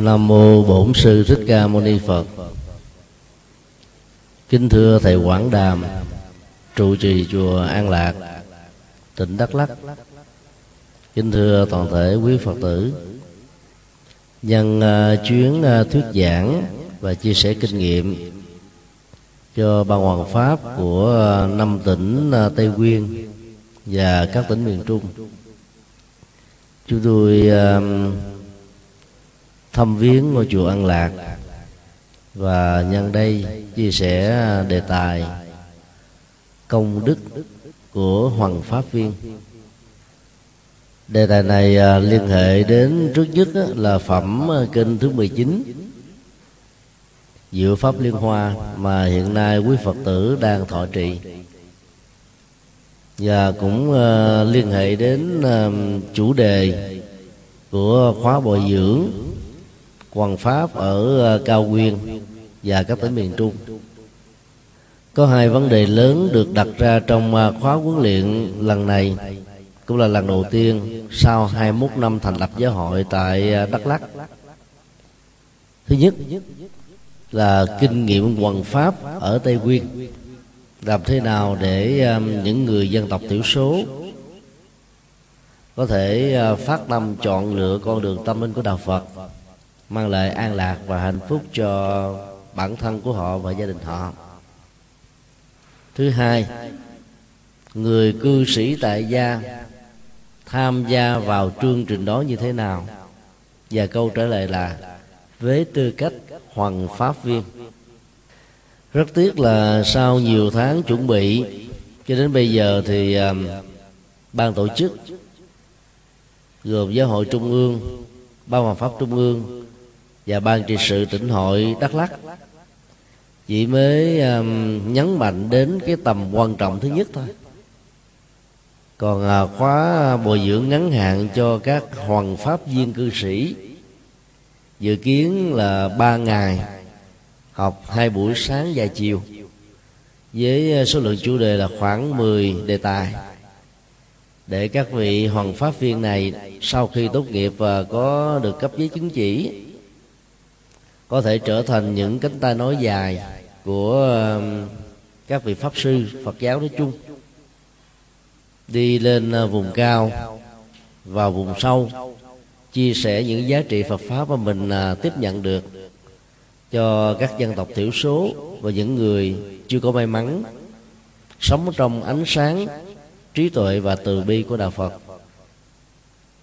Nam mô Bổn sư Thích Ca Mâu Ni Phật. Kính thưa thầy Quảng Đàm, trụ trì chùa An Lạc, tỉnh Đắk Lắk. Kính thưa toàn thể quý Phật tử. Nhân uh, chuyến uh, thuyết giảng và chia sẻ kinh nghiệm cho ban hoàng pháp của uh, năm tỉnh uh, Tây Nguyên và các tỉnh miền Trung. Chúng tôi uh, thăm viếng ngôi chùa An Lạc. Và nhân đây chia sẻ đề tài công đức của Hoàng Pháp Viên. Đề tài này à, liên hệ đến trước nhất là phẩm à, kinh thứ 19 Diệu Pháp Liên Hoa mà hiện nay quý Phật tử đang thọ trì. Và cũng uh, liên hệ đến uh, chủ đề của khóa bồi dưỡng hoàng pháp ở ờ, cao nguyên và các tỉnh miền trung có hai vấn đề lớn được đặt ra trong ờ, khóa huấn luyện lần này, cũng là lần đầu tiên sau 21 năm thành lập giáo hội tại ờ, Đắk Lắk. Thứ nhất là kinh nghiệm hoàng pháp ở Tây Nguyên, làm thế nào để những người dân tộc thiểu số có thể phát tâm chọn lựa con đường tâm linh của đạo Phật mang lại an lạc và hạnh phúc cho bản thân của họ và gia đình họ. Thứ hai người cư sĩ tại gia tham gia vào chương trình đó như thế nào? Và câu trả lời là với tư cách hoàng pháp viên. Rất tiếc là sau nhiều tháng chuẩn bị cho đến bây giờ thì um, ban tổ chức gồm giáo hội trung ương ban hoàng pháp trung ương và ban trị sự tỉnh hội đắk lắc chỉ mới um, nhấn mạnh đến cái tầm quan trọng thứ nhất thôi. Còn uh, khóa bồi dưỡng ngắn hạn cho các hoàng pháp viên cư sĩ dự kiến là ba ngày học hai buổi sáng và chiều với số lượng chủ đề là khoảng 10 đề tài. Để các vị hoàng pháp viên này sau khi tốt nghiệp và có được cấp giấy chứng chỉ có thể trở thành những cánh tay nói dài của um, các vị pháp sư Phật giáo nói chung. Đi lên uh, vùng cao, vào vùng sâu, chia sẻ những giá trị Phật pháp mà mình uh, tiếp nhận được cho các dân tộc thiểu số và những người chưa có may mắn sống trong ánh sáng trí tuệ và từ bi của đạo Phật.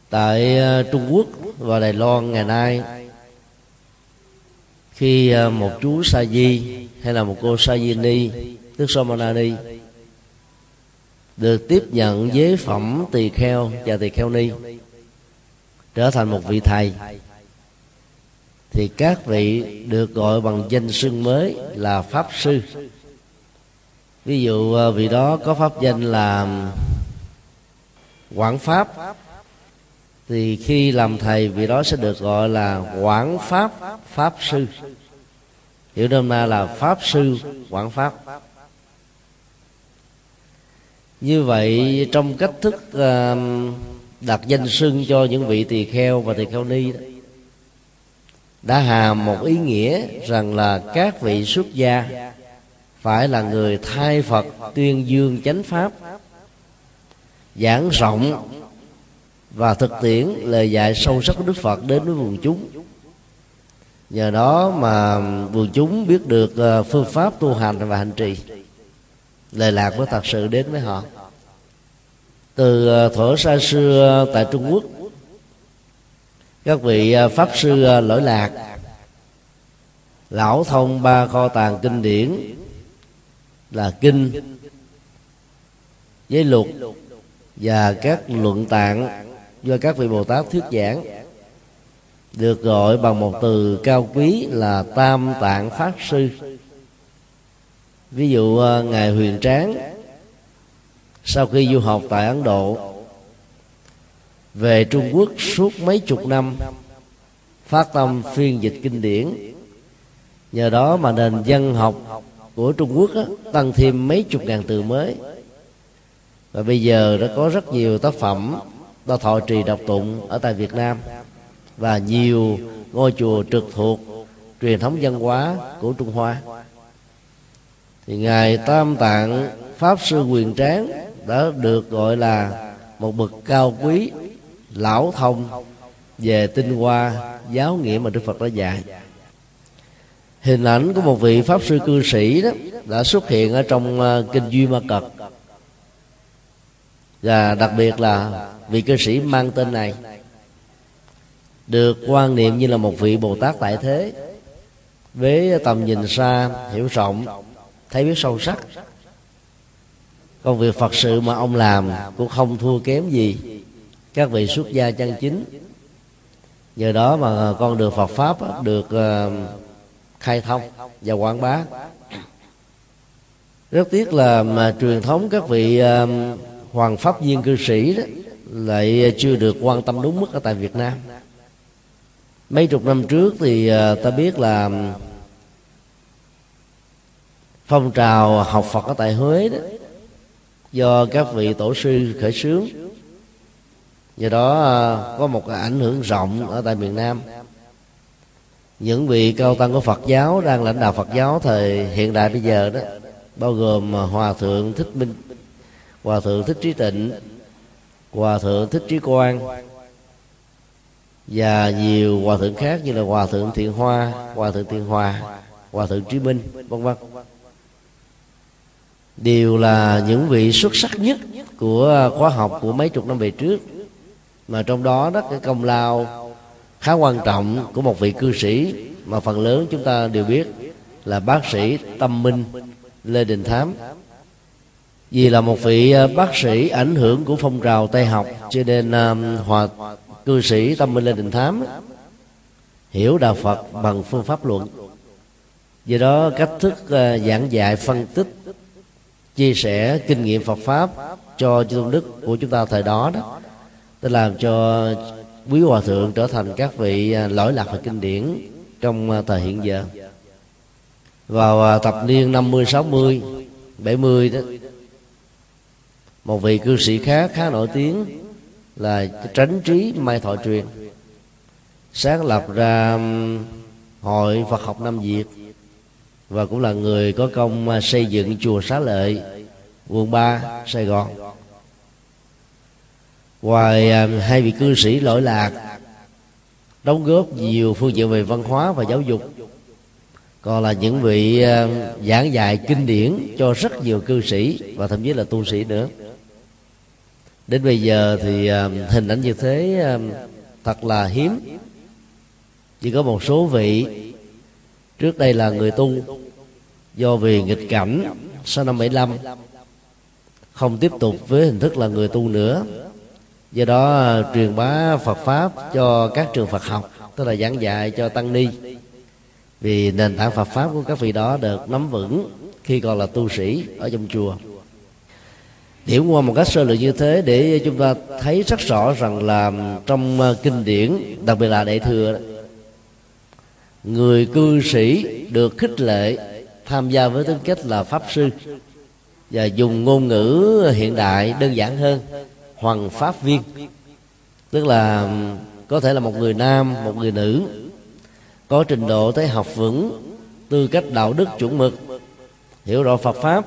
Tại uh, Trung Quốc và Đài Loan ngày nay khi ờ, một chú sa di hay là một cô sa di ni tức somanani được tiếp nhận giới phẩm tỳ kheo và tỳ kheo ni, trở thành một vị thầy, thì các vị được gọi bằng danh xưng mới là pháp sư. Ví dụ ờ, vị đó có pháp danh là quảng pháp thì khi làm thầy vị đó sẽ được gọi là quảng pháp pháp sư. Hiểu đơn na là pháp sư quảng pháp. Như vậy trong cách thức uh, đặt danh xưng cho những vị tỳ kheo và tỳ kheo ni đó, đã hàm một ý nghĩa rằng là các vị xuất gia phải là người thay phật tuyên dương chánh pháp giảng rộng và thực tiễn lời dạy sâu sắc của đức phật đến với quần chúng. Nhờ đó mà quần chúng biết được ờ, phương pháp tu hành và hành trì. Lời lạc của thật sự đến với họ. Từ ờ, thuở xa xưa tại trung quốc, các vị ờ, pháp sư lỗi lạc, lão thông ba kho tàng kinh điển là kinh giấy luật và các luận tạng do các vị bồ tát thuyết giảng được gọi bằng một từ cao quý là tam tạng pháp sư. Ví dụ ờ, ngài huyền tráng sau khi du học tại ấn độ về trung quốc suốt mấy chục năm phát tâm phiên dịch kinh điển. Nhờ đó mà nền dân học của trung quốc á, tăng thêm mấy chục ngàn từ mới. Và bây giờ đã có rất nhiều tác phẩm do thọ trì đọc tụng ở tại việt nam. Và nhiều ngôi chùa trực thuộc truyền thống văn hóa của trung hoa. Thì ngài tam tạng pháp sư quyền tráng đã được gọi là một bậc cao quý, lão thông về tinh hoa, giáo nghĩa mà đức phật đã dạy. Hình ảnh của một vị pháp sư cư sĩ đó đã xuất hiện ở trong ờ, kinh duy ma cật và đặc biệt là vị cư sĩ mang tên này được quan niệm như là một vị bồ tát tại thế. Với tầm nhìn xa, hiểu rộng, thấy biết sâu sắc, công việc phật sự mà ông làm cũng không thua kém gì các vị xuất gia chân chính. Nhờ đó mà con đường phật pháp được ờ, khai thông và quảng bá. Rất tiếc là mà truyền thống các vị ờ, hoàng pháp viên cư sĩ đó, lại chưa được quan tâm đúng mức ở tại Việt Nam. Mấy chục năm trước thì à, ta biết là phong trào học Phật ở tại Huế đó, do các vị tổ sư khởi xướng. Do đó à, có một ảnh hưởng rộng ở tại miền Nam. Những vị cao tăng của Phật giáo, đang lãnh đạo Phật giáo thời hiện đại bây giờ đó, bao gồm à, hòa thượng thích minh hòa thượng thích trí tịnh. Hòa thượng thích trí quan và nhiều hòa thượng khác như là hòa thượng thiện hoa, hòa thượng thiện hòa hòa thượng trí minh, vân vân. Đều là những vị xuất sắc nhất của khóa học của mấy chục năm về trước. Mà trong đó đó, cái công lao khá quan trọng của một vị cư sĩ mà phần lớn chúng ta đều biết là bác sĩ tâm minh lê đình thám vì là một vị ờ, bác sĩ ảnh hưởng của phong trào tây học cho nên uh, hòa cư sĩ tâm minh lê đình thám hiểu đạo phật bằng phương pháp luận. Do đó cách thức uh, giảng dạy phân tích chia sẻ kinh nghiệm phật pháp cho tôn đức của chúng ta thời đó đó đã làm cho quý hòa thượng trở thành các vị lỗi lạc và kinh điển trong thời hiện giờ. Vào thập niên 50 60 70 đó một vị cư sĩ khác khá nổi tiếng là tránh trí mai thọ truyền. Sáng lập ra hội Phật học Nam Việt và cũng là người có công à, xây dựng chùa Xá Lợi quận 3 Sài Gòn. Ngoài à, hai vị cư sĩ lỗi lạc, đóng góp nhiều phương diện về văn hóa và giáo dục, còn là những vị à, giảng dạy kinh điển cho rất nhiều cư sĩ và thậm chí là tu sĩ nữa đến bây giờ thì à, hình ảnh như thế à, thật là hiếm. Chỉ có một số vị. Trước đây là người tu do vì nghịch cảnh, sau năm 75 không tiếp tục với hình thức là người tu nữa. Do đó à, truyền bá phật pháp cho các trường phật học, tức là giảng dạy cho tăng ni. Vì nền tảng phật pháp của các vị đó được nắm vững khi còn là tu sĩ ở trong chùa điểm qua một cách sơ lược như thế để chúng ta thấy rất rõ rằng là trong ờ, kinh điển, đặc biệt là đại thừa người cư sĩ được khích lệ tham gia với tính cách là pháp sư và dùng ngôn ngữ hiện đại đơn giản hơn, hoàng pháp viên. Tức là, có thể là một người nam, một người nữ, có trình độ tới học vững, tư cách đạo đức chuẩn mực, hiểu rõ phật pháp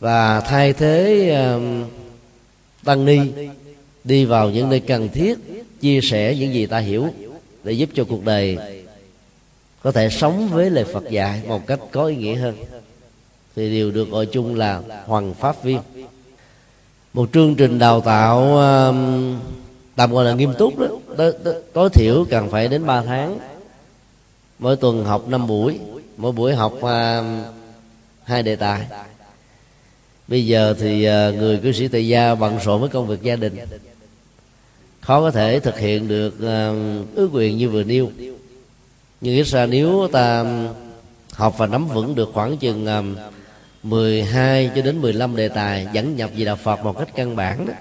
và thay thế uh, tăng ni đi vào những nơi cần thiết chia sẻ những gì ta hiểu để giúp cho cuộc đời có thể sống với lời Phật dạy một cách có ý nghĩa hơn. Thì điều được gọi chung là hoàng pháp viên. Một chương trình đào tạo um, tạm gọi là nghiêm túc đó tối thiểu cần phải đến 3 tháng. Mỗi tuần học 5 buổi mỗi buổi học uh, hai đề tài bây giờ thì à, người cư sĩ tại gia bận rộn với công việc gia đình. Khó có thể thực hiện được à, ước nguyện như vừa nêu. Nhưng ít ra nếu ta học và nắm vững được khoảng chừng à, 12 cho đến 15 đề tài, dẫn nhập về đạo Phật một cách căn bản đó,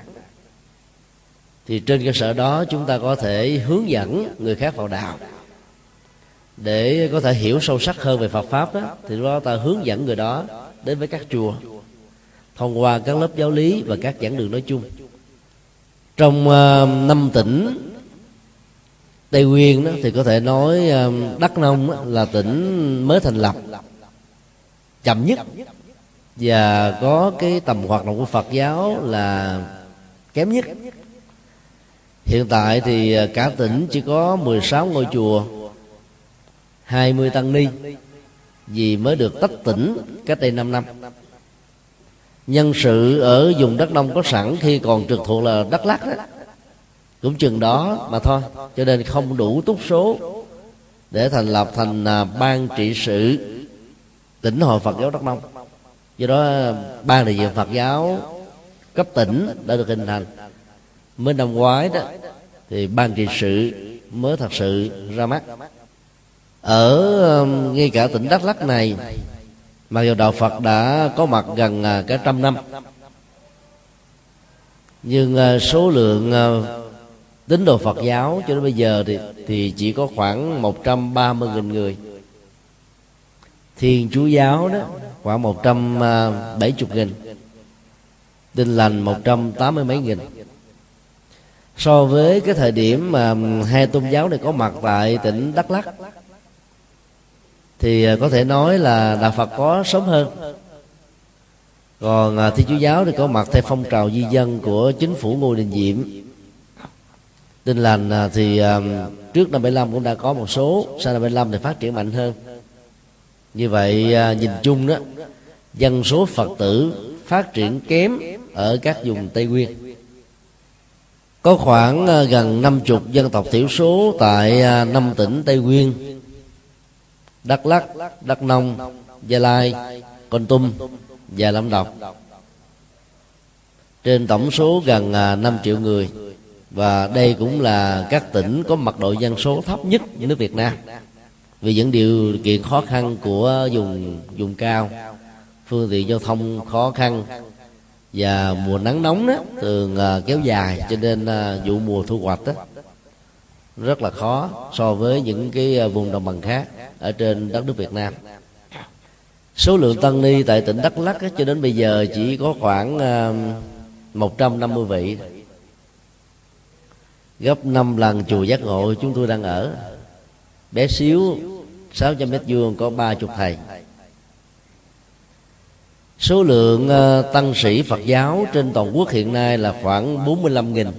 thì trên cơ sở đó chúng ta có thể hướng dẫn người khác vào đạo. Để có thể hiểu sâu sắc hơn về Phật pháp đó, thì đó ta hướng dẫn người đó đến với các chùa thông qua các lớp giáo lý và các giảng đường nói chung. Trong uh, năm tỉnh tây nguyên đó, thì có thể nói uh, đắk nông là tỉnh mới thành lập chậm nhất. Và có cái tầm hoạt động của phật giáo là kém nhất. Hiện tại thì ờ, cả tỉnh chỉ có 16 ngôi chùa 20 tăng ni vì mới được tách tỉnh cách đây 5 năm nhân sự ở vùng đất nông có sẵn khi còn trực thuộc là đắk lắc đó. Cũng chừng đó mà thôi, cho nên không đủ túc số để thành lập thành à, ban trị sự tỉnh hội phật giáo đắk nông. Do đó à, ban đại diện phật giáo cấp tỉnh đã được hình thành. Mới năm ngoái đó, thì ban trị sự mới thật sự ra mắt. Ở à, ngay cả tỉnh đắk lắc này mặc dù đạo phật đã có mặt gần à, cả trăm năm. Nhưng à, số lượng à, tín đồ Phật giáo cho đến bây giờ thì thì chỉ có khoảng 130.000 người. Thiên Chúa giáo đó, khoảng 170.000 Tin lành 180 mấy nghìn. So với cái thời điểm mà hai tôn giáo này có mặt tại tỉnh Đắk Lắk thì à, có thể nói là Đạo Phật có sớm hơn. Còn à, thi Chúa giáo thì có mặt theo phong trào di dân của chính phủ Ngô Đình Diệm. Tin lành à, thì trước năm 75 cũng đã có một số, sau năm 75 thì phát triển mạnh hơn. Như vậy nhìn chung đó, dân số phật tử phát triển kém ở các vùng tây nguyên. Có khoảng gần năm chục dân tộc thiểu số tại năm tỉnh tây nguyên đắk lắc đắk nông, gia lai, con tum và lâm đồng. Trên tổng số gần à, 5 triệu người. Và đây cũng là các tỉnh có mật độ dân số thấp nhất như nước Việt Nam. Vì những điều kiện khó khăn của vùng vùng cao, phương tiện giao thông khó khăn và mùa nắng nóng đó thường à, kéo dài cho nên à, vụ mùa thu hoạch đó rất là khó so với những cái à, vùng đồng bằng khác ở trên đất nước Việt Nam. Số lượng tăng ni tại tỉnh Đắk Lắk cho đến bây giờ chỉ có khoảng à, 150 vị. Gấp 5 lần chùa giác ngộ chúng tôi đang ở. Bé xíu 600 mét vuông, có ba chục thầy. Số lượng à, tăng sĩ Phật giáo trên toàn quốc hiện nay là khoảng 45.000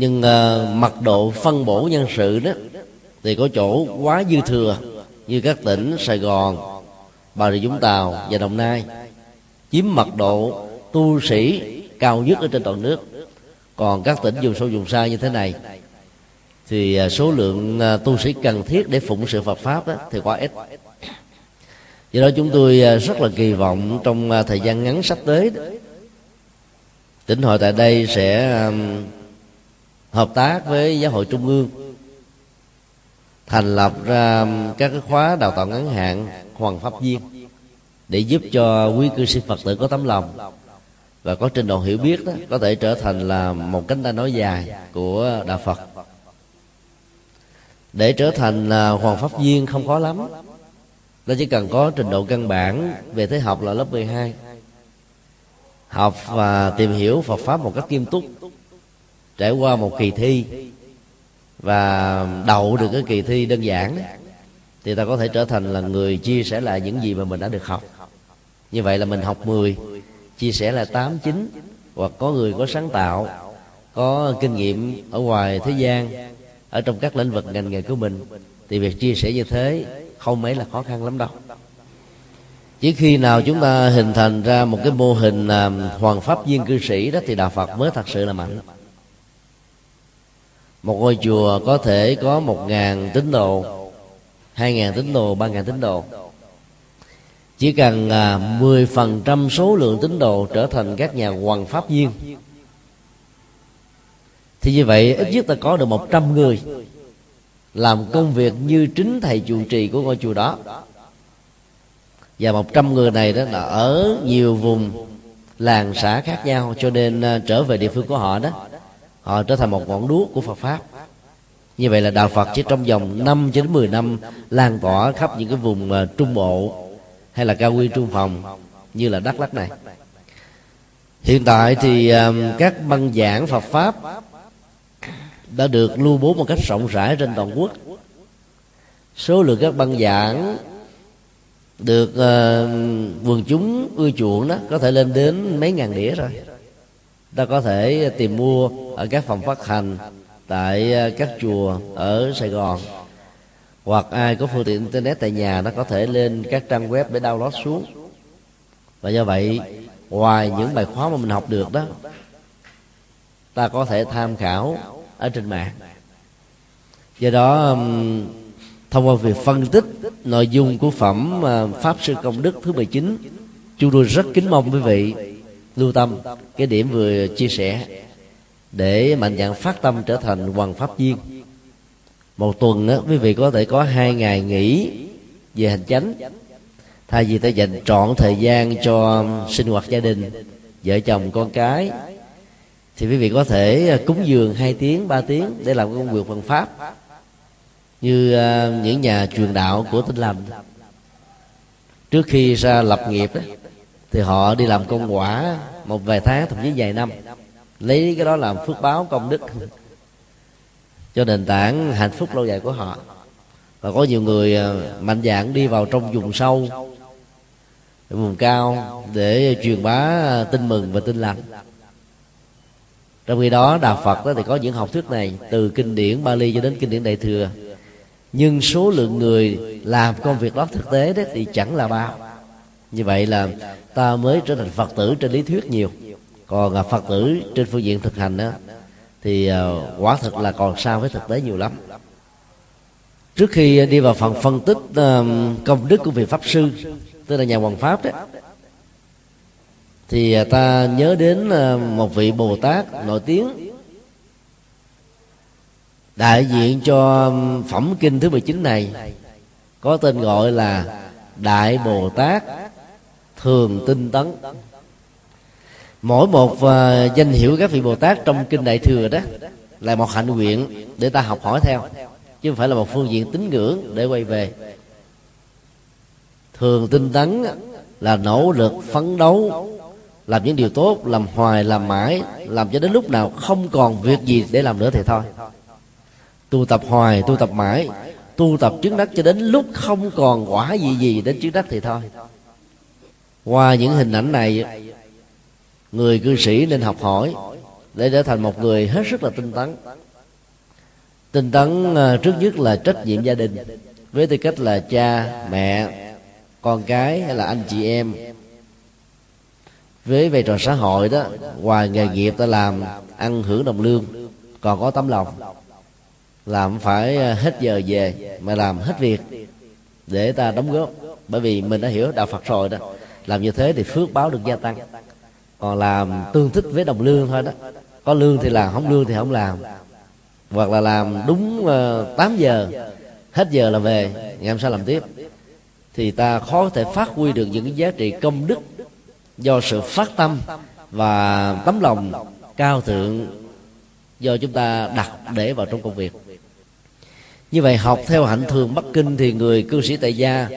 nhưng uh, mật độ phân bổ nhân sự đó thì có chỗ quá dư thừa như các tỉnh Sài Gòn, Bà Rịa Vũng Tàu và Đồng Nai. Chiếm mật độ tu sĩ cao nhất ở trên toàn nước. Còn các tỉnh vùng sâu vùng xa như thế này thì ờ, số lượng ờ, tu sĩ cần thiết để phụng sự Phật pháp đó, thì quá ít. Do đó chúng tôi rất là kỳ vọng trong thời gian ngắn sắp tới đó, tỉnh hội tại đây sẽ hợp tác với giáo hội trung ương, thành lập ra các cái khóa đào tạo ngắn hạn hoàng pháp viên để giúp cho quý cư sĩ phật tử có tấm lòng và có trình độ hiểu biết đó, có thể trở thành là một cánh tay nói dài của đạo Phật. Để trở thành là hoàng pháp viên không khó lắm. Nó chỉ cần có trình độ căn bản về thế học là lớp 12 học và tìm hiểu Phật pháp một cách nghiêm túc trải qua một kỳ thi và đậu được cái kỳ thi đơn giản thì ta có thể trở thành là người chia sẻ lại những gì mà mình đã được học. Như vậy là mình học 10 chia sẻ là tám chín hoặc có người có sáng tạo có kinh nghiệm ở ngoài thế gian ở trong các lĩnh vực ngành nghề của mình thì việc chia sẻ như thế không mấy là khó khăn lắm đâu. Chỉ khi nào chúng ta hình thành ra một cái mô hình à, hoàng pháp viên cư sĩ đó thì đạo phật mới thật sự là mạnh một ngôi chùa có thể có một ngàn tín đồ, hai ngàn tín đồ, ba ngàn tín đồ. Chỉ cần à, mười 10% số lượng tín đồ trở thành các nhà hoàng pháp viên, thì như vậy ít nhất ta có được 100 người làm công việc như chính thầy trụ trì của ngôi chùa đó. Và 100 người này đó là ở nhiều vùng làng xã khác nhau cho nên à, trở về địa phương của họ đó họ trở thành một ngọn đuốc của Phật pháp. Như vậy là đạo Phật chỉ trong vòng 5 đến 10 năm lan tỏa khắp những cái vùng ờ, trung bộ hay là cao nguyên trung phòng như là đắk Lắk này. Hiện tại thì ờ, các băng giảng phật pháp đã được lưu bố một cách rộng rãi trên toàn quốc. Số lượng các băng giảng được uh, quần chúng ưa chuộng đó có thể lên đến mấy ngàn đĩa rồi ta có thể tìm mua ở các phòng phát hành tại ờ, các chùa ở sài gòn. Hoặc ai có phương tiện internet tại nhà nó có thể lên các trang web để download xuống. Và do vậy, ngoài những bài khóa mà mình học được đó, ta có thể tham khảo ở trên mạng. Do đó thông qua việc phân tích nội dung của phẩm ờ, pháp sư công đức thứ 19 chúng tôi rất kính mong quý vị lưu tâm cái điểm vừa chia sẻ để mạnh dạn phát tâm trở thành hoàng pháp viên. Một tuần đó quý vị có thể có hai ngày nghỉ về hành chánh. Thay vì ta dành trọn thời gian cho sinh hoạt gia đình vợ chồng con cái thì quý vị có thể cúng dường hai tiếng ba tiếng để làm công việc bằng pháp. Như à, những nhà truyền đạo của tinh lành. Trước khi ra lập nghiệp đó, thì họ đi làm công quả một vài tháng, thậm chí vài năm. Lấy cái đó làm phước báo công đức. Cho nền tảng hạnh phúc lâu dài của họ. Và có nhiều người ờ, mạnh dạn đi vào trong vùng sâu, vùng cao để truyền bá ờ, tin mừng và tin lành. Trong khi đó, đạo phật đó thì có những học thuyết này từ kinh điển bali cho đến kinh điển đại thừa. Nhưng số lượng người làm công việc đó thực tế đó thì chẳng là bao như vậy là ta mới trở thành phật tử trên lý thuyết nhiều. Còn à, phật tử trên phương diện thực hành đó thì à, quả thực là còn xa với thực tế nhiều lắm. Trước khi đi vào phần phân tích à, công đức của vị pháp sư tức là nhà hoàng pháp đấy thì à, ta nhớ đến à, một vị bồ tát nổi tiếng đại diện cho phẩm kinh thứ 19 này có tên gọi là đại bồ tát thường tinh tấn. Mỗi một uh, danh hiệu các vị bồ tát trong kinh đại thừa đó là một hạnh nguyện để ta học hỏi theo chứ không phải là một phương diện tín ngưỡng để quay về. Thường tinh tấn là nỗ lực phấn đấu làm những điều tốt làm hoài làm mãi làm cho đến lúc nào không còn việc gì để làm nữa thì thôi. Tu tập hoài tu tập mãi tu tập chứng đắc cho đến lúc không còn quả gì gì đến chứng đắc thì thôi qua những hình ảnh này, người cư sĩ nên học hỏi để trở thành một người hết sức là tinh tấn. Tinh tấn à, trước nhất là trách nhiệm gia đình, với tư cách là cha, mẹ, con cái hay là anh chị em. Với vai trò xã hội đó, ngoài nghề nghiệp ta làm, ăn hưởng đồng lương, còn có tấm lòng. Làm phải à, hết giờ về mà làm hết việc để ta đóng góp, bởi vì mình đã hiểu đạo phật rồi đó làm như thế thì phước báo được gia tăng. Còn làm tương thích với đồng lương thôi đó. Có lương thì làm không lương thì không làm. Hoặc là làm đúng ờ, uh, 8 giờ hết giờ là về ngày hôm sau làm tiếp. Thì ta khó có thể phát huy được những cái giá trị công đức do sự phát tâm và tấm lòng cao thượng do chúng ta đặt để vào trong công việc. Như vậy học theo hạnh thường bắc kinh thì người cư sĩ tại gia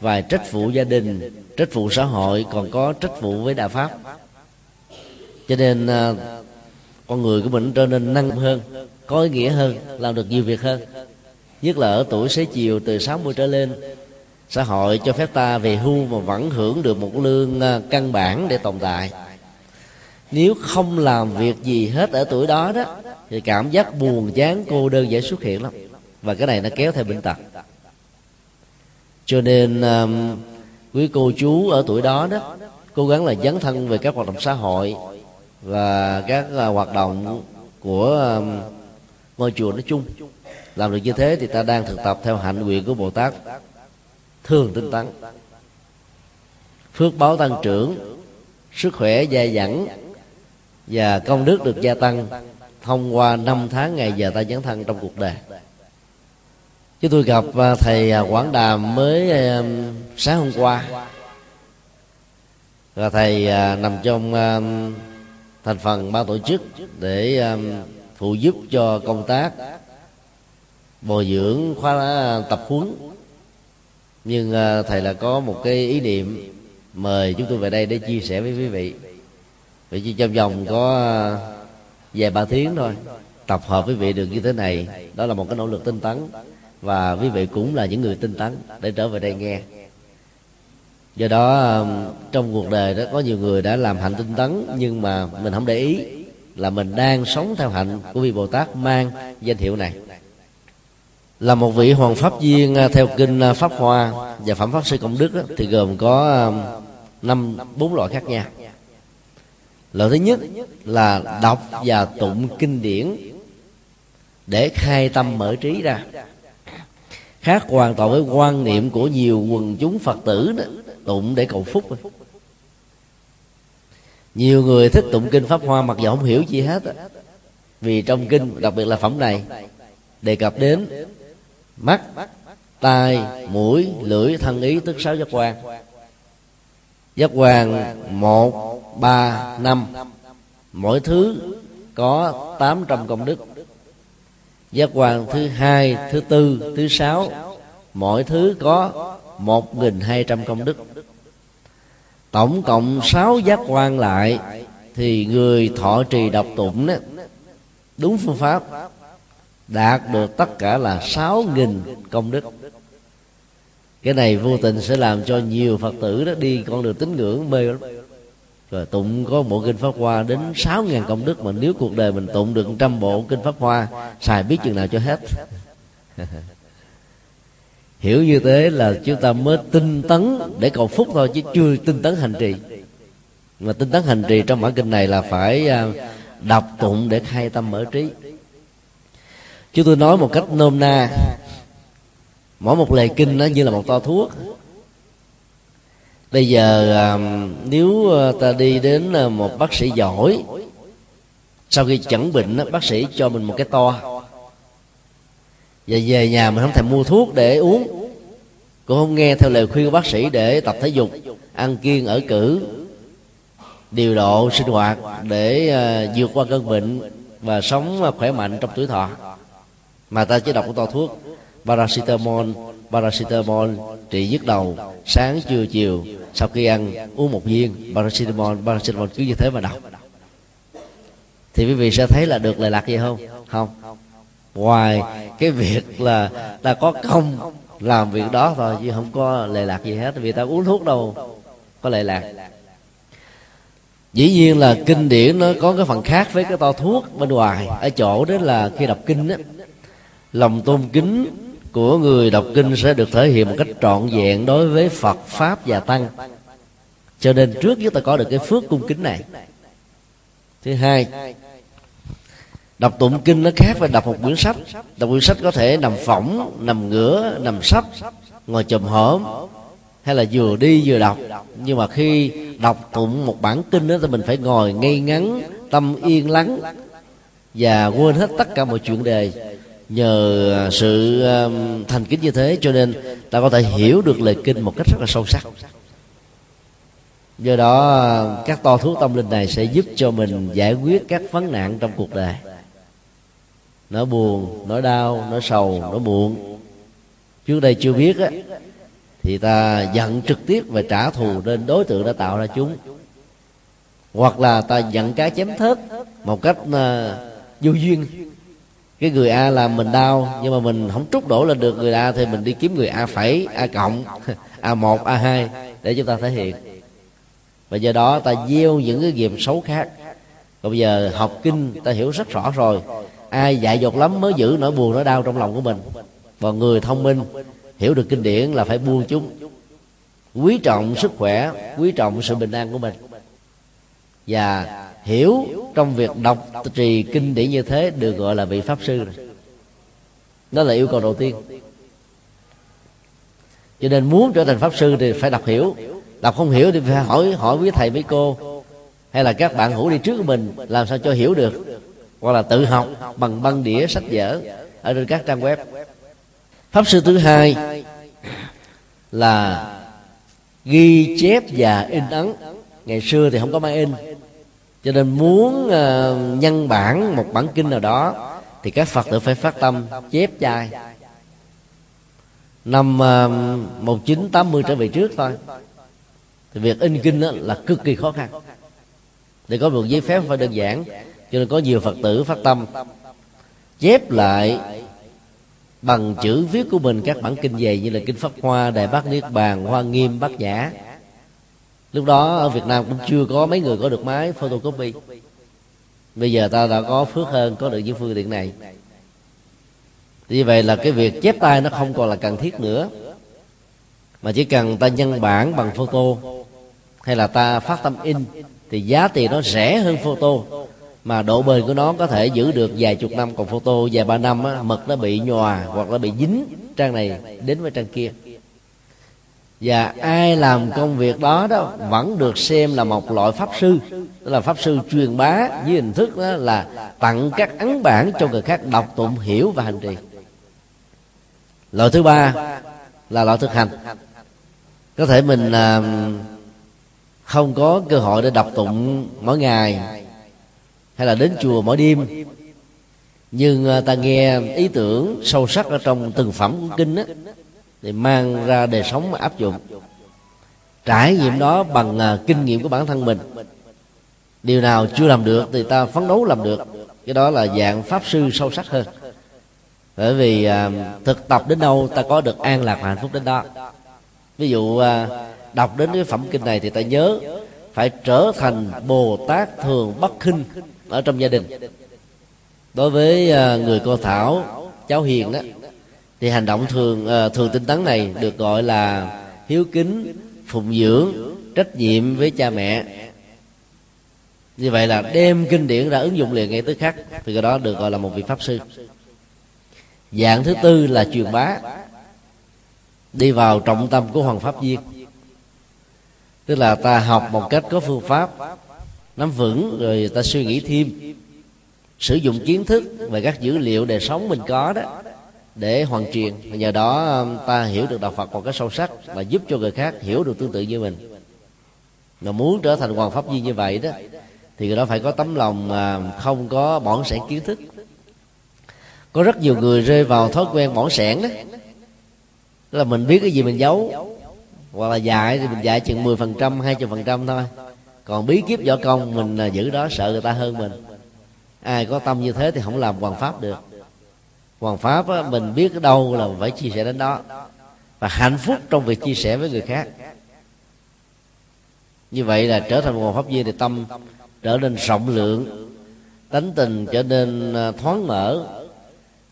và trách vụ gia đình, trách vụ xã hội còn có trách vụ với đạo pháp. Cho nên ờ, con người của mình trở nên năng hơn, có ý nghĩa hơn, làm được nhiều việc hơn. Nhất là ở tuổi xế chiều từ 60 trở lên, xã hội cho phép ta về hưu mà vẫn hưởng được một lương ờ, căn bản để tồn tại. Nếu không làm việc gì hết ở tuổi đó đó, thì cảm giác buồn chán cô đơn dễ xuất hiện lắm. Và cái này nó kéo theo bệnh tật cho nên um, quý cô chú ở tuổi đó đó cố gắng là dấn thân về các hoạt động xã hội và các uh, hoạt động của um, ngôi chùa nói chung. Làm được như thế thì ta đang thực tập theo hạnh nguyện của bồ tát thường tinh tấn. Phước báo tăng trưởng sức khỏe dai dẳng và công đức được gia tăng thông qua năm tháng ngày giờ ta dấn thân trong cuộc đời chúng tôi gặp à, thầy à, quảng đàm mới à, sáng hôm qua. Và thầy nằm trong thành phần ban tổ chức để phụ giúp cho công tác bồi dưỡng khóa tập huấn. Nhưng thầy là có một cái ý niệm mời chúng tôi về đây để chia sẻ với quý vị. Vì chỉ trong vòng có vài ba tiếng thôi, tập hợp với vị được như thế này, đó là một cái nỗ lực tinh tấn và quý vị cũng là những người tinh tấn để trở về đây nghe. Do đó um, trong cuộc đời đó có nhiều người đã làm hạnh tinh tấn nhưng mà mình không để ý là mình đang sống theo hạnh của vị bồ tát mang danh hiệu này. Là một vị hoàng pháp viên uh, theo kinh uh, pháp hoa và phẩm pháp sư công đức đó, thì gồm có um, năm bốn loại khác nhau. Loại thứ nhất là đọc và tụng kinh điển để khai tâm mở trí ra khác hoàn toàn với quan niệm của nhiều quần chúng phật tử đó, tụng để cầu phúc. Nhiều người thích tụng kinh pháp hoa mặc dù không hiểu gì hết vì trong kinh đặc biệt là phẩm này đề cập đến mắt tai mũi lưỡi thân ý tức sáu giác quan. Giác quan một ba năm. Mỗi thứ có tám trăm công đức giác quan thứ hai, thứ tư, thứ sáu. Mỗi thứ có một nghìn hai trăm công đức. Tổng cộng sáu giác quan lại, thì người thọ trì đọc tụng đó, đúng phương pháp, đạt được tất cả là sáu nghìn công đức. Cái này vô tình sẽ làm cho nhiều phật tử đó đi con đường tín ngưỡng mê lắm rồi tụng có bộ kinh pháp hoa đến sáu ngàn công đức mà nếu cuộc đời mình tụng được trăm bộ kinh pháp hoa, xài biết chừng nào cho hết. Hiểu như thế là chúng ta mới tinh tấn để cầu phúc thôi, chứ chưa tinh tấn hành trì. Mà tinh tấn hành trì trong bản kinh này là phải à, đọc tụng để khai tâm mở trí. Chúng tôi nói một cách nôm na, mỗi một lời kinh nó như là một to thuốc bây giờ um, nếu uh, ta đi đến uh, một bác sĩ giỏi, sau khi chẩn bệnh uh, bác sĩ cho mình một cái to. Và về nhà mình không thèm mua thuốc để uống. Cũng không nghe theo lời khuyên của bác sĩ để tập thể dục, ăn kiêng ở cử, điều độ sinh hoạt để vượt qua cơn bệnh và sống khỏe mạnh trong tuổi thọ. Mà ta chỉ đọc một to thuốc, paracetamol paracetamol trị nhức đầu, sáng, trưa, chiều sau khi ăn uống một viên paracetamol paracetamol cứ như thế mà đọc. Thì quý vị sẽ thấy là được lệ lạc gì không? Không. Ngoài cái việc là ta có công làm việc đó thôi, chứ không có lệ lạc gì hết, vì ta uống thuốc đâu có lệ lạc. Dĩ nhiên là kinh điển nó có cái phần khác với cái to thuốc bên ngoài. Ở chỗ đó là khi đọc kinh á, lòng tôn kính của người đọc kinh sẽ được thể hiện một cách trọn vẹn đối với phật, pháp và tăng. Cho nên trước chúng ta có được cái phước cung kính này. Thứ hai, đọc tụng kinh nó khác với đọc một quyển sách. Đọc quyển sách có thể nằm phỏng, nằm ngửa, nằm sấp, ngồi chùm hổm, hay là vừa đi vừa đọc. Nhưng mà khi đọc tụng một bản kinh đó, thì mình phải ngồi ngay ngắn, tâm yên lắng và quên hết tất cả mọi chuyện đề nhờ à, sự à, thành kính như thế cho nên ta có thể hiểu được lời kinh một cách rất là sâu sắc. Do đó à, các to thuốc tâm linh này sẽ giúp cho mình giải quyết các vấn nạn trong cuộc đời. Nó buồn nó đau nó sầu nó buồn trước đây chưa biết á thì ta giận trực tiếp và trả thù lên đối tượng đã tạo ra chúng. Hoặc là ta giận cá chém thớt một cách uh, vô duyên cái người a làm mình đau, nhưng mà mình không trút đổ lên được người a thì mình đi kiếm người a phẩy, a cộng, a một, a hai, để chúng ta thể hiện. Và do đó ta gieo những cái nghiệp xấu khác. Còn bây giờ học kinh, ta hiểu rất rõ rồi. Ai dạy dột lắm mới giữ nỗi buồn, nỗi đau trong lòng của mình. Và người thông minh, hiểu được kinh điển là phải buông chúng. Quý trọng sức khỏe, quý trọng sự bình an của mình. Và hiểu trong việc đọc trì kinh điển như thế được gọi là vị pháp sư rồi. Đó là yêu cầu đầu tiên. Cho nên muốn trở thành pháp sư thì phải đọc hiểu. Đọc không hiểu thì phải hỏi hỏi quý thầy với cô, hay là các bạn hữu đi trước của mình, làm sao cho hiểu được? Hoặc là tự học bằng băng đĩa, sách vở ở trên các trang web. Pháp sư thứ hai là ghi chép và in ấn. Ngày xưa thì không có máy in cho nên muốn uh, nhân bản một bản kinh nào đó thì các phật tử phải phát tâm chép chai. Năm ờ, uh, 1980 trở về trước thôi. Thì việc in kinh đó là cực kỳ khó khăn. Để có một giấy phép phải đơn giản cho nên có nhiều phật tử phát tâm. Chép lại bằng chữ viết của mình các bản kinh dày như là kinh pháp hoa đại bác niết bàn hoa nghiêm bát nhã lúc đó ở việt nam cũng chưa có mấy người có được máy photocopy. Bây giờ ta đã có phước hơn có được những phương tiện này. Như vậy là cái việc chép tay nó không còn là cần thiết nữa. Mà chỉ cần ta nhân bản bằng photo hay là ta phát tâm in thì giá tiền nó rẻ hơn photo. Mà độ bền của nó có thể giữ được vài chục năm còn photo vài ba năm á, mực nó bị nhòa hoặc là bị dính trang này đến với trang kia và ai làm công việc đó đó vẫn được xem là một loại pháp sư. Tức là pháp sư truyền bá với hình thức đó là tặng các ấn bản cho người khác đọc tụng, hiểu và hành trì. Loại thứ ba là loại thực hành. Có thể mình à, không có cơ hội để đọc tụng mỗi ngày hay là đến chùa mỗi đêm. Nhưng à, ta nghe ý tưởng sâu sắc ở trong từng phẩm của kinh á thì mang ra đời sống mà áp dụng. Trải nghiệm đó bằng uh, kinh nghiệm của bản thân mình. Điều nào chưa làm được thì ta phấn đấu làm được. Cái đó là dạng pháp sư sâu sắc hơn. Bởi vì uh, thực tập đến đâu ta có được an lạc và hạnh phúc đến đó. Ví dụ uh, đọc đến cái phẩm kinh này thì ta nhớ phải trở thành bồ tát thường bất khinh ở trong gia đình. Đối với uh, người cô thảo cháu hiền đó thì hành động thường uh, thường tinh tấn này được gọi là hiếu kính phụng dưỡng trách nhiệm với cha mẹ. Như vậy là đem kinh điển ra ứng dụng liền ngay tức khắc thì cái đó được gọi là một vị pháp sư. Dạng thứ tư là truyền bá. Đi vào trọng tâm của hoàng pháp viên. Tức là ta học một cách có phương pháp nắm vững rồi ta suy nghĩ thêm sử dụng kiến thức về các dữ liệu đời sống mình có đó để hoàn truyền. Nhờ đó um, ta hiểu được đạo phật một cái sâu sắc và giúp cho người khác hiểu được tương tự như mình. Mà muốn trở thành hoàng pháp viên như vậy đó, thì người đó phải có tấm lòng mà không có bỏng sẻn kiến thức. Có rất nhiều người rơi vào thói quen bỏng sẻn đó. Tức là mình biết cái gì mình giấu, hoặc là dạy thì mình dạy chừng 10% phần trăm, hai phần trăm thôi. Còn bí kíp võ công, mình à, giữ đó sợ người ta hơn mình. Ai có tâm như thế thì không làm hoàng pháp được hoàng pháp á, mình biết ở đâu là phải chia sẻ đến đó và hạnh phúc trong việc chia sẻ với người khác. Như vậy là trở thành một hoàng pháp viên thì tâm trở nên rộng lượng tánh tình trở nên à, thoáng mở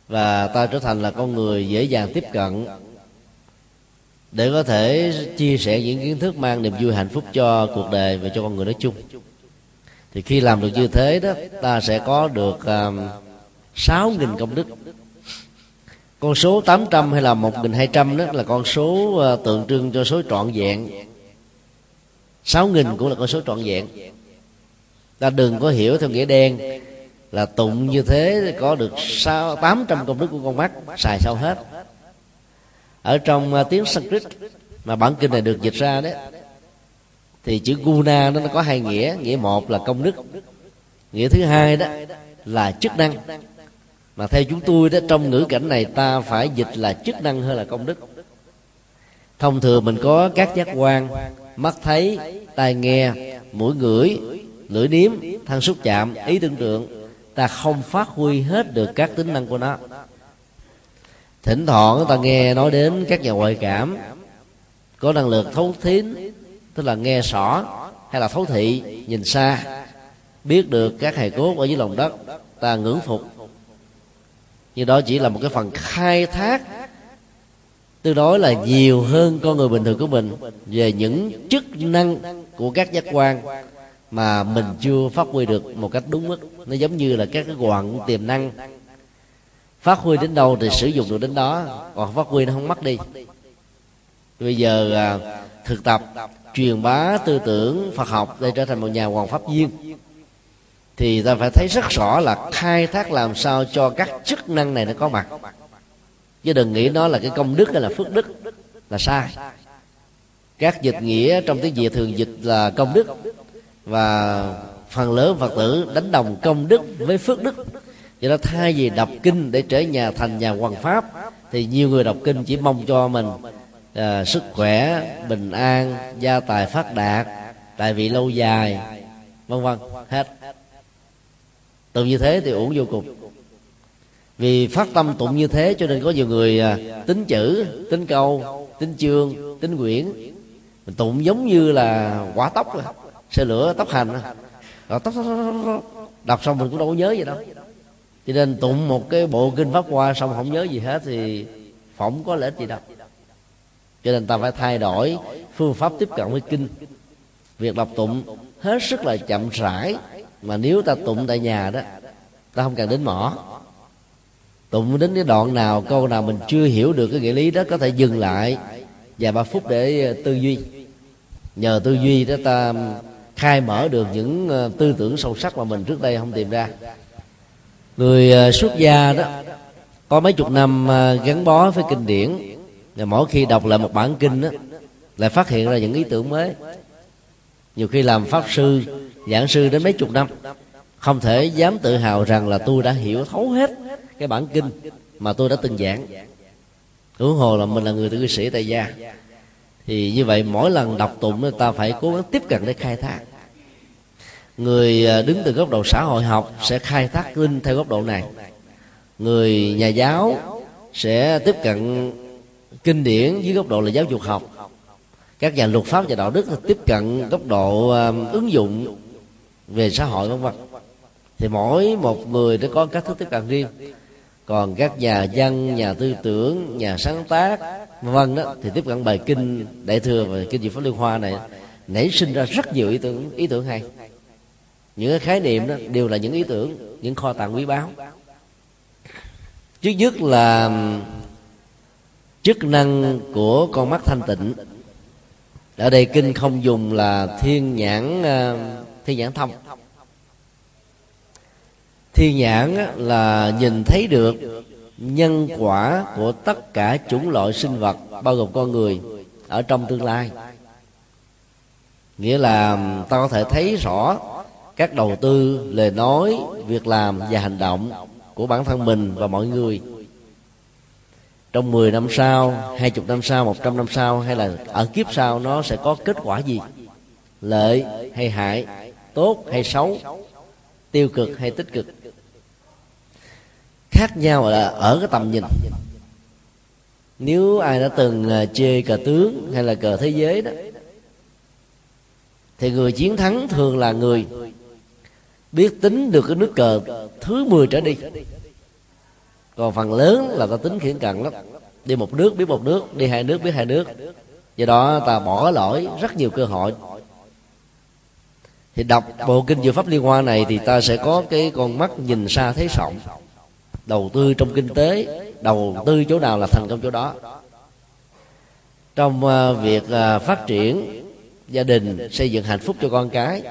và ta trở thành là con người dễ dàng tiếp cận để có thể chia sẻ những kiến thức mang niềm vui hạnh phúc cho cuộc đời và cho con người nói chung. Thì khi làm được như thế đó ta sẽ có được sáu sáu nghìn công đức con số 800 hay là 1200 đó là con số ờ, tượng trưng cho số trọn vẹn. 6.000 cũng là con số trọn vẹn. Ta đừng có hiểu theo nghĩa đen là tụng như thế có được sáu, tám trăm công đức của con mắt, xài sao hết. Ở trong ờ, tiếng Sanskrit mà bản kinh này được dịch ra đấy, thì chữ guna nó có hai nghĩa. Nghĩa một là công đức, nghĩa thứ hai đó là chức năng mà theo chúng tôi đó, trong ngữ cảnh này ta phải dịch là chức năng hơn là công đức. Thông thường mình có các giác quan, mắt thấy, tai nghe, mũi ngửi, lưỡi nếm, thân xúc chạm, ý tưởng tượng. Ta không phát huy hết được các tính năng của nó. Thỉnh thoảng ta nghe nói đến các nhà ngoại cảm. Có năng lực thấu thín tức là nghe rõ, hay là thấu thị, nhìn xa. Biết được các hài cốt ở dưới lòng đất, ta ngưỡng phục nhưng đó chỉ là một cái phần khai thác. Tương đối là nhiều hơn con người bình thường của mình về những chức năng của các giác quan mà mình chưa phát huy được một cách đúng mức. Nó giống như là các cái quặng tiềm năng. Phát huy đến đâu thì sử dụng được đến đó còn phát huy nó không mất đi. Bây giờ à, thực tập truyền bá tư tưởng phật học để trở thành một nhà hoàng pháp viên thì ta phải thấy rất rõ là khai thác làm sao cho các chức năng này nó có mặt. Chứ đừng nghĩ nó là cái công đức hay là phước đức là sai. Các dịch nghĩa trong tiếng việt thường dịch là công đức. Và phần lớn phật tử đánh đồng công đức với phước đức. Do đó thay vì đọc kinh để trở nhà thành nhà hoàng pháp thì nhiều người đọc kinh chỉ mong cho mình à, sức khỏe bình an gia tài phát đạt tại vì lâu dài vân vân hết tụng như thế thì uổng vô cùng. Vì phát tâm tụng như thế cho nên có nhiều người à, tính chữ tính câu tính chương tính quyển. Mình tụng giống như là quả tóc rồi xe lửa tóc hành à. ờ, rồi tóc, tóc, tóc, tóc, đọc xong mình cũng đâu có nhớ gì đâu. Cho nên tụng một cái bộ kinh pháp qua xong không nhớ gì hết thì phỏng có lợi ích gì đâu cho nên ta phải thay đổi phương pháp tiếp cận với kinh. Việc đọc tụng hết sức là chậm rãi mà nếu ta tụng tại nhà đó, ta không cần đến mỏ. Tụng đến cái đoạn nào, câu nào mình chưa hiểu được cái nghĩa lý đó, có thể dừng lại vài ba phút để ờ, tư duy. Nhờ tư duy đó ta khai mở được những ờ, tư tưởng sâu sắc mà mình trước đây không tìm ra. Người ờ, xuất gia đó, có mấy chục năm gắn bó với kinh điển, và mỗi khi đọc lại một bản kinh đó, lại phát hiện ra những ý tưởng mới. Nhiều khi làm pháp sư giảng sư đến mấy chục năm, không thể dám tự hào rằng là tôi đã hiểu thấu hết cái bản kinh mà tôi đã từng giảng. Huống hồ là mình là người cư sĩ tại gia, thì như vậy mỗi lần đọc tụng người ta phải cố gắng tiếp cận để khai thác. Người à, đứng từ góc độ xã hội học sẽ khai thác kinh theo góc độ này. Người nhà giáo sẽ tiếp cận kinh điển dưới góc độ là giáo dục học. Các nhà luật pháp và đạo đức tiếp cận góc độ à, ứng dụng về xã hội vân vân thì mỗi một người nó có cách thức tiếp cận riêng. Còn các nhà văn, nhà tư tưởng, nhà sáng tác, vân đó thì tiếp cận bài kinh đại thừa và kinh diệu pháp liên hoa này. Nảy sinh ra rất nhiều ý tưởng ý tưởng hay. Những cái khái niệm đó đều là những ý tưởng, những kho tàng quý báu. Trước nhất là chức năng của con mắt thanh tịnh. Ở đây kinh không dùng là thiên nhãn thiên nhãn thông. Thiên nhãn là nhìn thấy được nhân quả của tất cả chủng loại sinh vật bao gồm con người ở trong tương lai. Nghĩa là ta có thể thấy rõ các đầu tư lời nói việc làm và hành động của bản thân mình và mọi người. Trong 10 năm sau, 20 năm sau, 100 năm sau hay là ở kiếp sau nó sẽ có kết quả gì? Lợi hay hại, tốt hay xấu, tiêu cực hay tích cực. Khác nhau là ở cái tầm nhìn. Nếu ai đã từng à, chơi cờ tướng hay là cờ thế giới đó thì người chiến thắng thường là người biết tính được cái nước cờ thứ 10 trở đi. Còn phần lớn là ta tính khiển cận lắm. Đi một nước biết một nước đi hai nước biết hai nước. Do đó ta bỏ lỗi rất nhiều cơ hội thì đọc bộ kinh diệu pháp liên hoa này thì ta sẽ có cái con mắt nhìn xa thấy rộng. Đầu tư trong kinh tế, đầu tư chỗ nào là thành công chỗ đó. Trong à, việc à, phát triển gia đình, xây dựng hạnh phúc cho con cái,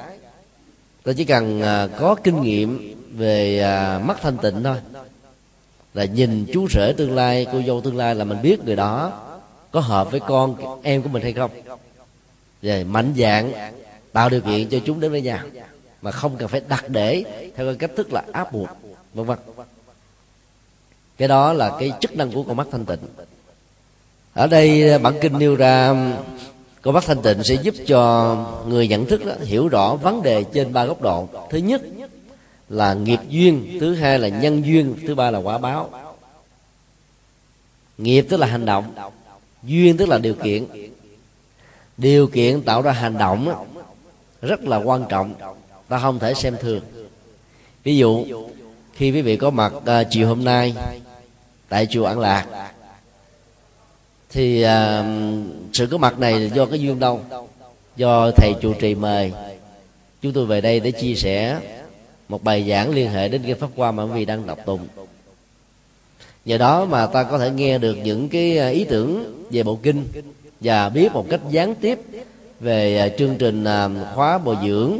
ta chỉ cần à, có kinh nghiệm về mắt thanh tịnh thôi. Là nhìn chú rể tương lai, cô dâu tương lai là mình biết người đó. Có hợp với con, em của mình hay không? Về mạnh dạng tạo điều kiện cho chúng đến với nhau mà không cần phải đặt để theo cái cách thức là áp buộc vân vân. Cái đó là cái chức năng của con mắt thanh tịnh. Ở đây à, bản kinh nêu ra um, con mắt thanh tịnh sẽ giúp cho người nhận thức đó, hiểu rõ vấn đề trên ba góc độ. Thứ nhất là nghiệp duyên thứ hai là nhân duyên thứ ba là quả báo. Nghiệp tức là hành động duyên tức là điều kiện. Điều kiện tạo ra hành động rất là quan trọng ta không thể xem thường. Ví dụ khi quý vị có mặt uh, chiều hôm nay tại chùa an lạc thì à, sự có mặt này do cái duyên đâu? Do thầy chủ trì mời. Chúng tôi về đây để chia sẻ một bài giảng liên hệ đến cái pháp qua mà quý vị đang đọc tụng. Nhờ đó mà ta có thể nghe được những cái à, ý tưởng về bộ kinh và biết một cách gián tiếp về à, chương trình à, khóa bồi dưỡng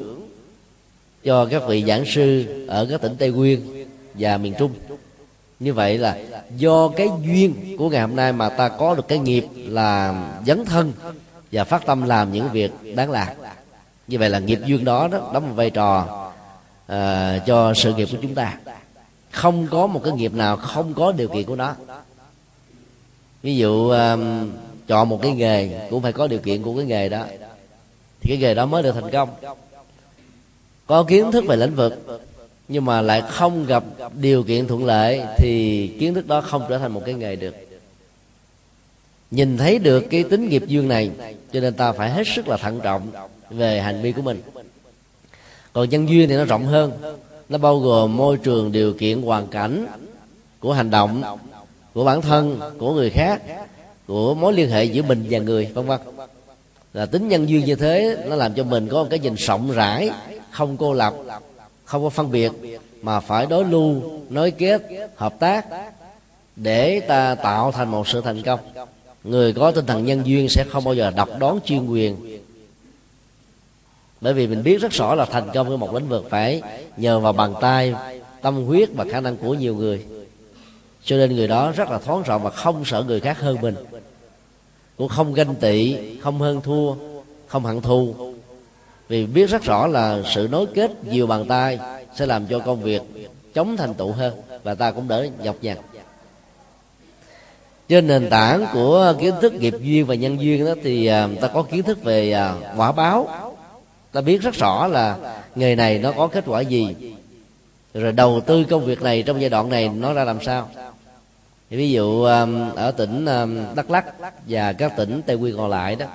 cho các vị giảng sư ở các tỉnh tây nguyên và miền trung. Như vậy là do cái duyên của ngày hôm nay mà ta có được cái nghiệp là dấn thân và phát tâm làm những việc đáng làm. Như vậy là nghiệp duyên đó đó đóng một vai trò uh, cho sự nghiệp của chúng ta. Không có một cái nghiệp nào không có điều kiện của nó. Ví dụ um, chọn một cái nghề cũng phải có điều kiện của cái nghề đó thì cái nghề đó mới được thành công. Có kiến thức về lĩnh vực, nhưng mà lại không gặp điều kiện thuận lợi, thì kiến thức đó không trở thành một cái nghề được. Nhìn thấy được cái tính nghiệp duyên này, cho nên ta phải hết sức là thận trọng về hành vi của mình. Còn nhân duyên thì nó rộng hơn. Nó bao gồm môi trường, điều kiện, hoàn cảnh của hành động, của bản thân, của người khác, của mối liên hệ giữa mình và người, vân vân là tính nhân duyên như thế, nó làm cho mình có một cái nhìn rộng rãi. Không cô lập, không có phân biệt, mà phải đối lưu, nối kết, hợp tác để ta tạo thành một sự thành công. Người có tinh thần nhân duyên sẽ không bao giờ độc đoán chuyên quyền. Bởi vì mình biết rất rõ là thành công với một lĩnh vực phải nhờ vào bàn tay, tâm huyết và khả năng của nhiều người. Cho nên người đó rất là thoáng rộng và không sợ người khác hơn mình cũng không ganh tị, không hơn thua, không hận thù. Vì biết rất rõ là sự nối kết nhiều bàn tay sẽ làm cho công việc chống thành tựu hơn và ta cũng đỡ nhọc nhằn. Trên nền tảng của kiến thức nghiệp duyên và nhân duyên đó thì à, ta có kiến thức về à, quả báo. Ta biết rất rõ là nghề này nó có kết quả gì. Rồi đầu tư công việc này trong giai đoạn này nó ra làm sao ví dụ um, ở tỉnh um, đắk lắc và các tỉnh tây nguyên còn lại đó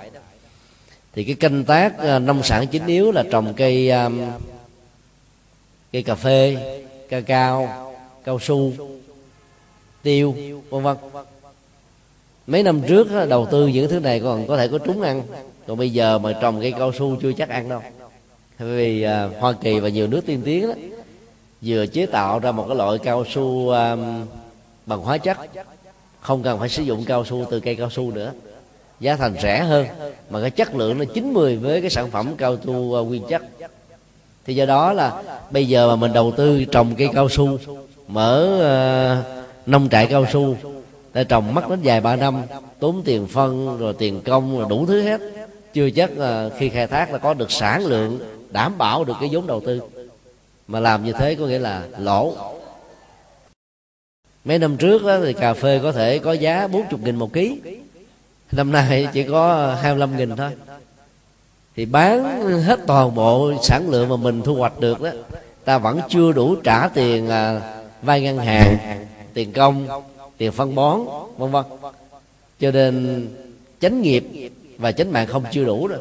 thì cái canh tác uh, nông sản chính yếu là trồng cây um, cây cà phê ca cao cao su tiêu vân vân. Mấy năm trước uh, đầu tư những thứ này còn có thể có trúng ăn còn bây giờ mà trồng cây cao su chưa chắc ăn đâu. Bởi vì uh, hoa kỳ và nhiều nước tiên tiến đó vừa chế tạo ra một cái loại cao su um, bằng hóa chất. Không cần phải sử dụng cao su từ cây cao su nữa. Giá thành rẻ hơn mà cái chất lượng nó 90 với cái sản phẩm cao su à, nguyên chất. Thì do đó là bây giờ mà mình đầu tư trồng cây cao su mở uh, nông trại cao su để trồng mất đến vài ba năm tốn tiền phân rồi tiền công rồi đủ thứ hết. Chưa chắc uh, khi khai thác là có được sản lượng đảm bảo được cái vốn đầu tư. Mà làm như thế có nghĩa là lỗ mấy năm trước đó, thì cà phê có thể có giá 40 nghìn một ký. Năm nay chỉ có 25 nghìn thôi. Thì bán hết toàn bộ sản lượng mà mình thu hoạch được đó ta vẫn chưa đủ trả tiền à, vay ngân hàng tiền công tiền phân bón vân vân. Cho nên chánh nghiệp và chánh mạng không chưa đủ rồi.